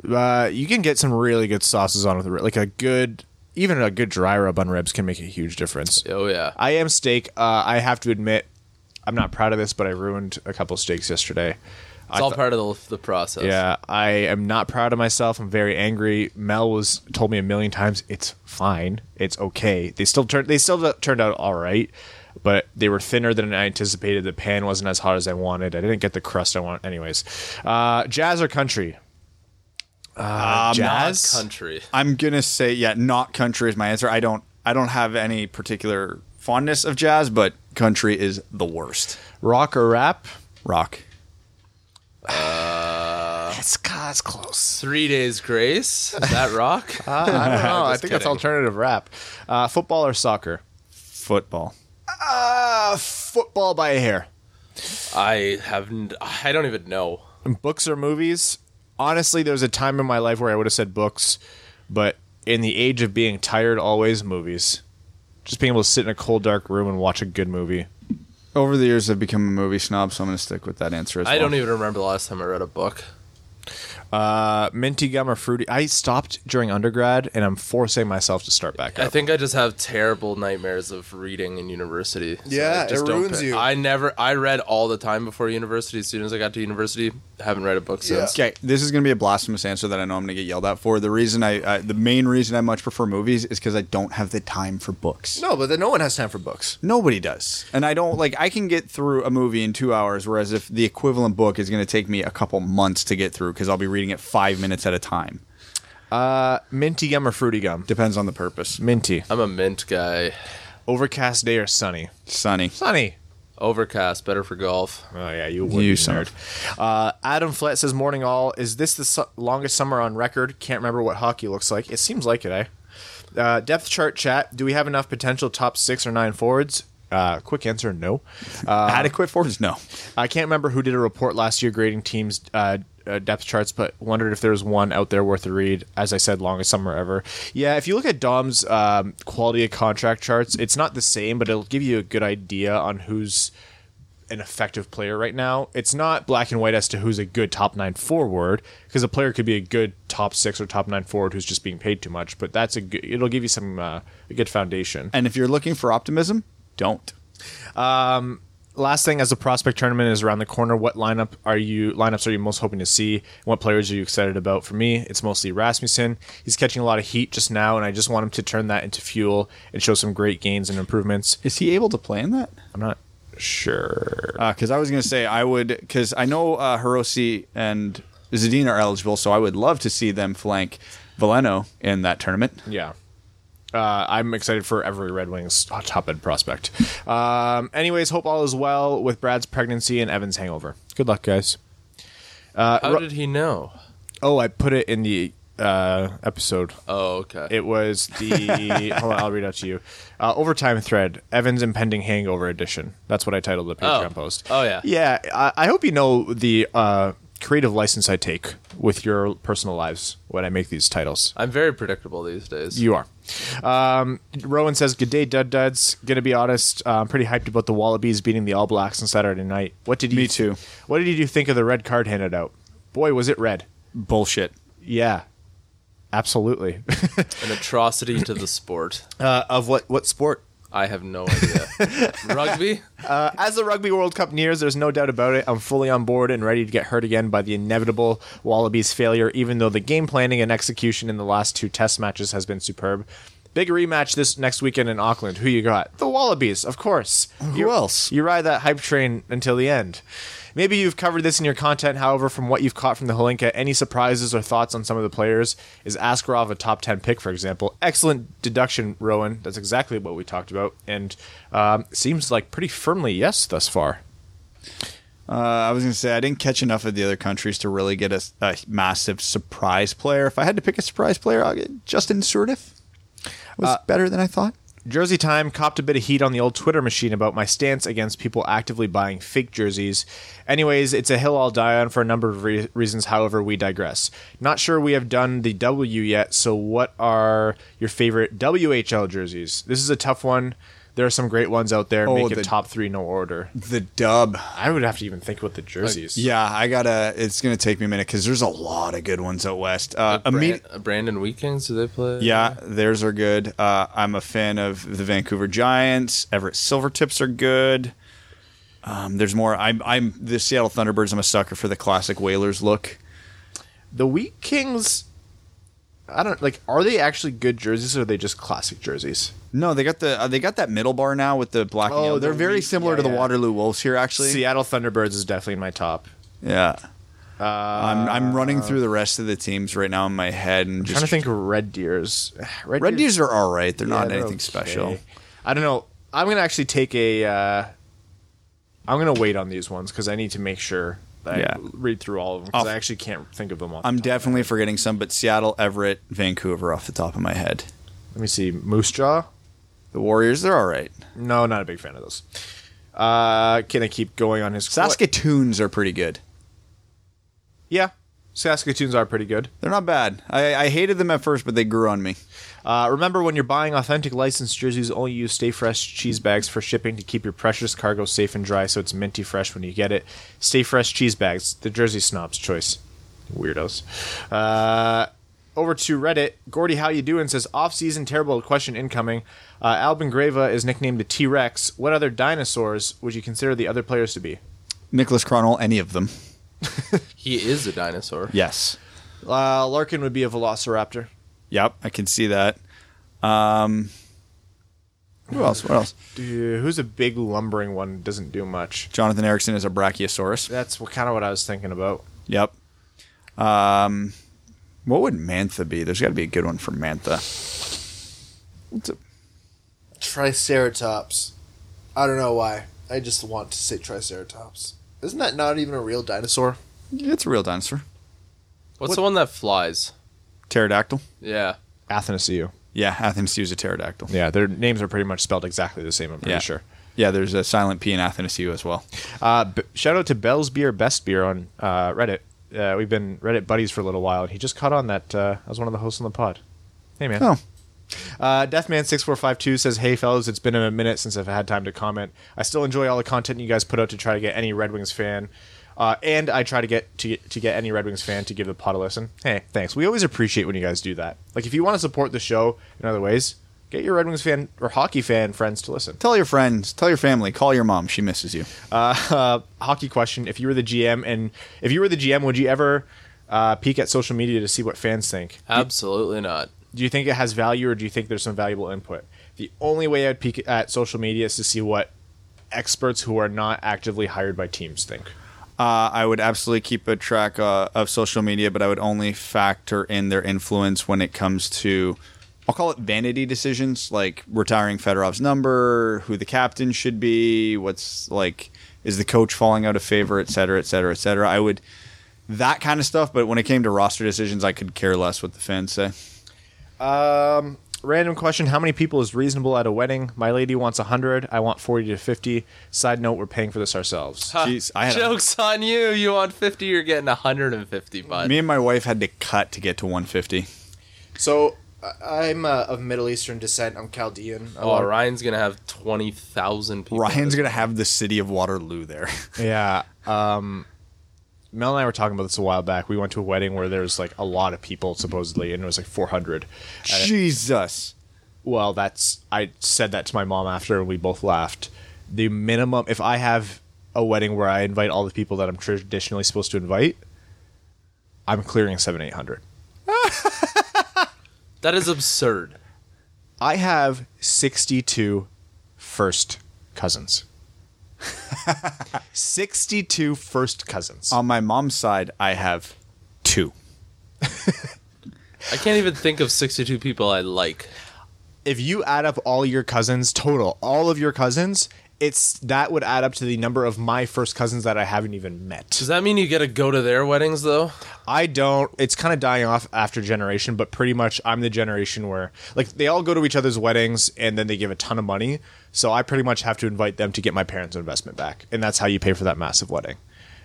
Uh, you can get some really good sauces on with it. Like a good, even a good dry rub on ribs can make a huge difference. Oh yeah. I am steak. Uh, I have to admit, I'm not proud of this, but I ruined a couple steaks yesterday. It's all part of the, the process. Yeah, I am not proud of myself. I'm very angry. Mel was told me a million times it's fine, it's okay. They still turned they still turned out all right, but they were thinner than I anticipated. The pan wasn't as hot as I wanted. I didn't get the crust I want. Anyways, uh, jazz or country? Uh, jazz. Country. I'm gonna say yeah, not country is my answer. I don't I don't have any particular fondness of jazz, but country is the worst. Rock or rap? Rock. It's, it's close. Three Days Grace. Is that rock? I don't know. I Just think that's alternative rap. Uh, football or soccer? Football. Uh, football by a hair. I have. n- I don't even know. books or movies honestly there's a time in my life where i would have said books but in the age of being tired always movies just being able to sit in a cold dark room and watch a good movie Over the years, I've become a movie snob, so I'm gonna stick with that answer as I well. don't even remember the last time I read a book. Uh, minty gum or fruity i stopped during undergrad and i'm forcing myself to start back I up think I just have terrible nightmares of reading in university. So Yeah, I just it don't ruins pick- you. I never. I read all the time before university. As soon as I got to university, haven't read a book since. Okay, this is going to be a blasphemous answer that I know I'm going to get yelled at for. The reason I, I the main reason I much prefer movies is because I don't have the time for books. No, but then no one has time for books. Nobody does, and I don't like. I can get through a movie in two hours, whereas if the equivalent book is going to take me a couple months to get through because I'll be reading it five minutes at a time. uh, minty gum or fruity gum Depends on the purpose. minty I'm a mint guy. overcast day or sunny Sunny. sunny Overcast, better for golf. Oh yeah, you would You you nerd. Uh, Adam Flett says, "Morning all. Is this the su- longest summer on record? Can't remember what hockey looks like. It seems like it, eh? Uh, depth chart chat. Do we have enough potential top six or nine forwards? Uh, quick answer: No. Uh, Adequate forwards? No. I can't remember who did a report last year grading teams' uh, uh, depth charts, but wondered if there was one out there worth a read. As I said, longest summer ever. Yeah, if you look at Dom's um, quality of contract charts, it's not the same, but it'll give you a good idea on who's an effective player right now. It's not black and white as to who's a good top nine forward, because a player could be a good top six or top nine forward who's just being paid too much. But that's a good, it'll give you some uh, a good foundation. And if you're looking for optimism, don't. Last thing as the prospect tournament is around the corner what lineup are you lineups are you most hoping to see? What players are you excited about? For me it's mostly rasmussen. He's catching a lot of heat just now and i just want him to turn that into fuel and show some great gains and improvements. Is he able to play in that? i'm not sure. Because I was going to say I would, because I know uh, Hirose and Zadina are eligible, so I would love to see them flank Veleno in that tournament. yeah uh, I'm excited for every Red Wings top end prospect. Um, anyways, hope all is well with Brad's pregnancy and Evan's hangover. Good luck, guys. How did he know? Oh, I put it in the uh, episode. Oh, okay. It was the hold on, I'll read out to you. Uh, overtime thread, Evan's impending hangover edition. That's what I titled the Patreon Oh. post. Oh, yeah. yeah. I, I hope you know the uh, creative license I take with your personal lives when I make these titles. I'm very predictable these days. You are. Um, Rowan says, "Good day, Dud Duds. Gonna be honest, uh, I'm pretty hyped about the Wallabies beating the All Blacks on Saturday night. What did you? Me too. What did you think of the red card handed out? Boy, was it red. Bullshit. Yeah, absolutely. An atrocity to the sport. uh, of what? What sport? I have no idea. Rugby? Uh, as the Rugby World Cup nears, there's no doubt about it. I'm fully on board and ready to get hurt again by the inevitable Wallabies failure, even though the game planning and execution in the last two test matches has been superb. Big rematch this next weekend in Auckland. Who you got? The Wallabies, of course. Who else? You ride that hype train until the end. Maybe you've covered this in your content, however, from what you've caught from the Hlinka, any surprises or thoughts on some of the players? Is Askarov a top 10 pick, for example? Excellent deduction, Rowan. That's exactly what we talked about. And um, seems like pretty firmly yes thus far. Uh, I was going to say I didn't catch enough of the other countries to really get a, a massive surprise player. If I had to pick a surprise player, I'll get Justin Sourdif. Was better than I thought. Jersey Time copped a bit of heat on the old Twitter machine about my stance against people actively buying fake jerseys. Anyways, it's a hill I'll die on for a number of re- reasons, however, we digress. Not sure we have done the W yet, so what are your favorite WHL jerseys? This is a tough one. There are some great ones out there. Oh, Make the- it top three, no order. The dub. I would have to even think about the jerseys. Yeah, I gotta. It's gonna take me a minute because there's a lot of good ones out west. Uh, Brand- imme- uh, Brandon Wheat Kings, do they play? yeah, theirs are good. Uh, I'm a fan of the Vancouver Giants. Everett Silvertips are good. Um, there's more. I'm I'm the Seattle Thunderbirds. I'm a sucker for the classic Whalers look. The Wheat Kings. I don't like. Are they actually good jerseys, or are they just classic jerseys? No, they got the uh, they got that middle bar now with the black. and Oh. They're very similar yeah, to the yeah. Waterloo Wolves here, actually. Seattle Thunderbirds is definitely in my top. Yeah. I'm I'm running through the rest of the teams right now in my head and I'm just trying to think of Red Deers. Red, Red Deers are all right. They're yeah, not they're anything okay. special. I don't know. I'm gonna actually take a. Uh, I'm gonna wait on these ones because I need to make sure that Yeah. Read through all of them because I'll- actually can't think of them all. I'm definitely forgetting some, but Seattle, Everett, Vancouver off the top of my head. Let me see. Moose Jaw. The Warriors, they're all right. No, not a big fan of those. Uh, can I keep going on his Saskatoons are pretty good. Yeah, Saskatoons are pretty good. They're not bad. I, I hated them at first, but they grew on me. Uh, remember, when you're buying authentic licensed jerseys, only use Stay Fresh cheese bags for shipping to keep your precious cargo safe and dry so it's minty fresh when you get it. Stay Fresh cheese bags, the Jersey snob's choice. Weirdos. Uh, over to Reddit. Gordy, how you doing? Says off-season terrible question incoming. Uh, Albin Grewe is nicknamed the T-Rex. What other dinosaurs would you consider the other players to be? Nicholas Kronwall, any of them. He is a dinosaur. Yes. Uh, Larkin would be a Velociraptor. Yep, I can see that. Um, who else? What else? Dude, who's a big lumbering one? Doesn't do much. Jonathan Ericsson is a Brachiosaurus. That's what, kind of what I was thinking about. Yep. Um, what would Mantha be? There's got to be a good one for Mantha. What's a- Triceratops. I don't know why. I just want to say Triceratops. Isn't that not even a real dinosaur? It's a real dinosaur. What's the one that flies? Pterodactyl. Yeah. Athanasiu. Yeah, Athens is a pterodactyl. Yeah, their names are pretty much spelled exactly the same. I'm pretty yeah. sure. Yeah, there's a silent P in Athanasiu as well. Uh, b- shout out to Bell's Beer Best Beer on uh, Reddit. Uh, we've been Reddit buddies for a little while, and he just caught on that uh, I was one of the hosts on the pod. Hey man. Oh, Uh, Deathman6452 says, Hey fellas, it's been a minute since I've had time to comment. I still enjoy all the content you guys put out to try to get any Red Wings fan. Uh, and I try to get to get, to get any Red Wings fan to give the pod a listen. Hey, thanks. We always appreciate when you guys do that. Like, if you want to support the show in other ways, get your Red Wings fan or hockey fan friends to listen. tell your friends, tell your family, call your mom. She misses you. uh, hockey question: If you were the GM, and if you were the GM, would you ever uh, peek at social media to see what fans think? Absolutely not. Do you think it has value, or do you think there's some valuable input? The only way I'd peek at social media is to see what experts who are not actively hired by teams think. Uh, I would absolutely keep a track uh, of social media, but I would only factor in their influence when it comes to, I'll call it vanity decisions, like retiring Fedorov's number, who the captain should be, what's like, is the coach falling out of favor, et cetera, et cetera, et cetera. I would, that kind of stuff, but when it came to roster decisions, I could care less what the fans say. Um, random question: How many people is reasonable at a wedding? My lady wants hundred. I want forty to fifty. Side note: We're paying for this ourselves. Jeez, I had a- Jokes on you. You want 50, you're getting 150, bud. Me and my wife had to cut to get to 150. So I- I'm uh, of Middle Eastern descent. I'm Chaldean. A Oh, lot Ryan's going to have 20,000 people. Ryan's going to have the city of Waterloo there. Yeah. Um, Mel and I were talking about this a while back. We went to a wedding where there was like a lot of people supposedly, and it was like 400. Uh, Jesus. Well, that's I said that to my mom after, and we both laughed. The minimum, if I have a wedding where I invite all the people that I'm traditionally supposed to invite, I'm clearing seven eight hundred. That is absurd. I have 62 first cousins. 62 first cousins. On my mom's side, I have two. I can't even think of 62 people I like. if you add up all your cousins total, all of your cousins, it's that would add up to the number of my first cousins that I haven't even met. Does that mean you get to go to their weddings, though? I don't. It's kind of dying off after generation, but pretty much I'm the generation where like they all go to each other's weddings and then they give a ton of money. So I pretty much have to invite them to get my parents' investment back, and that's how you pay for that massive wedding.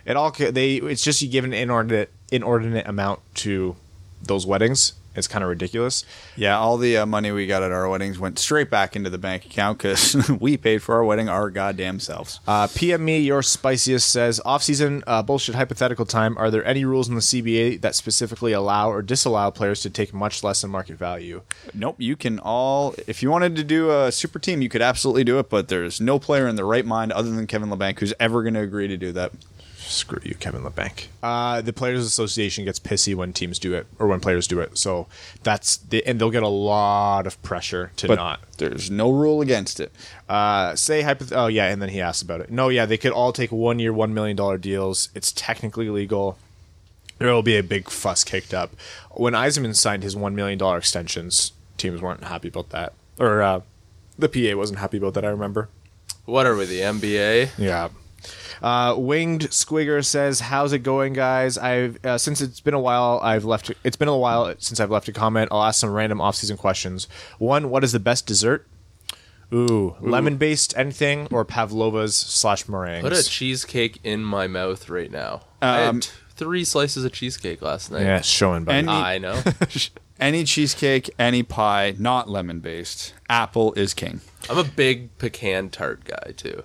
It all they it's just you give an inordinate inordinate amount to those weddings, It's kind of ridiculous. Yeah, all the uh, money we got at our weddings went straight back into the bank account because we paid for our wedding our goddamn selves. Uh, PM me, your spiciest says off-season uh, bullshit hypothetical time. Are there any rules in the CBA that specifically allow or disallow players to take much less than market value? Nope, you can all. If you wanted to do a super team, you could absolutely do it, but there's no player in the right mind other than Kevin Labanc who's ever going to agree to do that. Screw you, Kevin Labanc. Uh, the Players Association gets pissy when teams do it or when players do it. So that's the, and they'll get a lot of pressure to But not. there's no rule against it. Uh, say hypoth- Oh yeah, and then he asked about it. No, yeah, they could all take one year, one million dollar deals. It's technically legal. There will be a big fuss kicked up. When Eisenman signed his one million dollar extensions, teams weren't happy about that, or uh, the PA wasn't happy about that. I remember. What are we, the NBA? Yeah. Uh, Winged Squigger says, "How's it going, guys? I've uh, since it's been a while. I've left. It's been a while since I've left a comment. I'll ask some random off-season questions. One, what is the best dessert? Ooh, lemon-based anything or pavlovas slash meringues. Put a cheesecake in my mouth right now. I Um, had t- three slices of cheesecake last night. yeah, showing, buddy. Any- I know. Any cheesecake, any pie, not lemon based. Apple is king. I'm a big pecan tart guy too.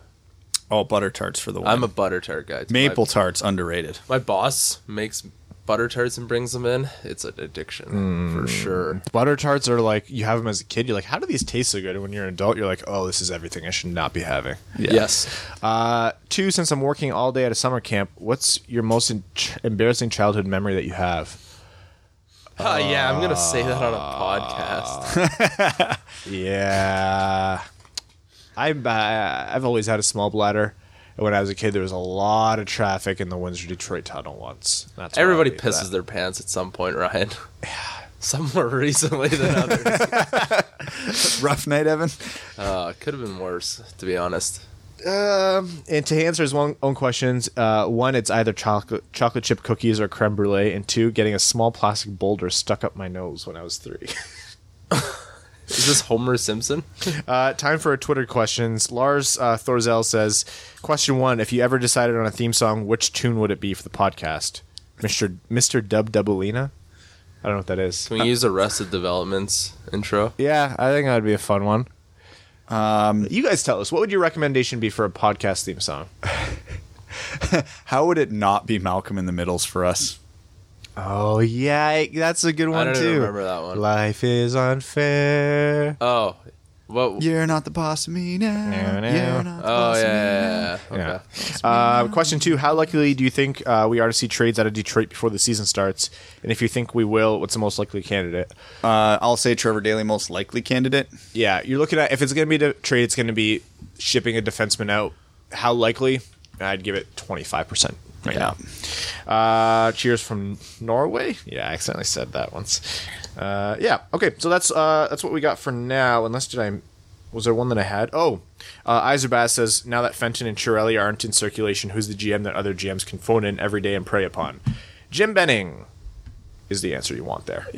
Oh, butter tarts for the win. I'm a butter tart guy. Too. maple My, tarts underrated. my boss makes butter tarts and brings them in. It's an addiction Mm. for sure. Butter tarts are like you have them as a kid. You're like, how do these taste so good? And when you're an adult, you're like, oh, this is everything I should not be having. Yes. Uh, two, since I'm working all day at a summer camp, what's your most in- embarrassing childhood memory that you have? Ah, yeah, I'm gonna say that on a podcast. Yeah, I'm. Uh, I've always had a small bladder. And when I was a kid, there was a lot of traffic in the Windsor Detroit tunnel once. That's where Everybody I'll pisses that. their pants at some point, Ryan. Some more recently than others. Rough night, Evan. uh, could have been worse, to be honest. Um, and to answer his one, own questions, uh, one, it's either chocolate chocolate chip cookies or creme brulee, and two, getting a small plastic boulder stuck up my nose when I was three. Is this Homer Simpson? Uh, time for our Twitter questions. Lars uh, Thorzel says, "Question one: If you ever decided on a theme song, which tune would it be for the podcast, Mister Mister Dub Dubulina? I don't know what that is. Can we use Arrested Development's intro? Yeah, I think that would be a fun one. Um, you guys tell us what would your recommendation be for a podcast theme song? How would it not be Malcolm in the Middles for us? Oh yeah, that's a good one don't too. remember that one. Life is unfair. Oh, what? You're not the boss of me now. No, no. You're not the Oh boss yeah, of me yeah, now. yeah, yeah. Yeah. Uh, question two: How likely do you think uh, we are to see trades out of Detroit before the season starts? And if you think we will, what's the most likely candidate? Uh, I'll say Trevor Daley, most likely candidate. Yeah, you're looking at if it's going to be a trade, it's going to be shipping a defenseman out. How likely? I'd give it 25% right Yeah. now. Uh, cheers from Norway. Yeah, I accidentally said that once. Uh, yeah. Okay, so that's uh, that's what we got for now. Unless did I was there one that I had? Oh, uh, says now that Fenton and Chiarelli aren't in circulation, who's the GM that other GMs can phone in every day and prey upon? Jim Benning is the answer you want there.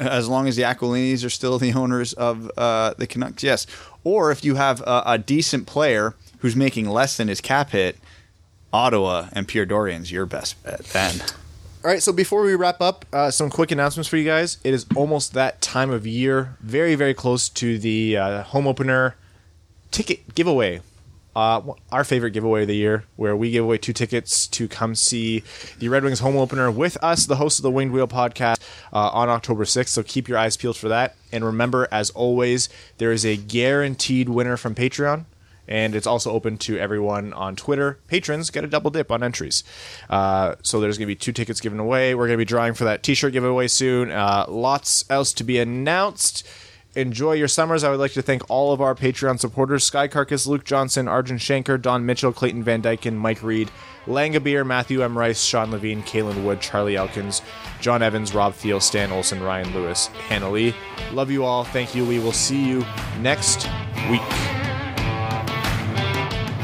As long as the Aquilinis are still the owners of uh, the Canucks, yes. Or if you have a, a decent player who's making less than his cap hit, Ottawa and Pierre Dorion's your best bet then. All right, so before we wrap up, uh, some quick announcements for you guys. It is almost that time of year, very, very close to the uh, home opener ticket giveaway. Uh, our favorite giveaway of the year, where we give away two tickets to come see the Red Wings home opener with us, the host of the Winged Wheel podcast, uh, on October 6th. So keep your eyes peeled for that. And remember, as always, there is a guaranteed winner from Patreon and it's also open to everyone on Twitter. Patrons get a double dip on entries. Uh, so there's going to be two tickets given away. We're going to be drawing for that T-shirt giveaway soon. Uh, lots else to be announced. Enjoy your summers. I would like to thank all of our Patreon supporters: Sky Carcass, Luke Johnson, Arjun Shanker, Don Mitchell, Clayton Van Dyken, Mike Reed, Langabeer, Matthew M. Rice, Sean Levine, Kalen Wood, Charlie Elkins, John Evans, Rob Thiel, Stan Olson, Ryan Lewis, Hannah Lee. Love you all. Thank you. We will see you next week.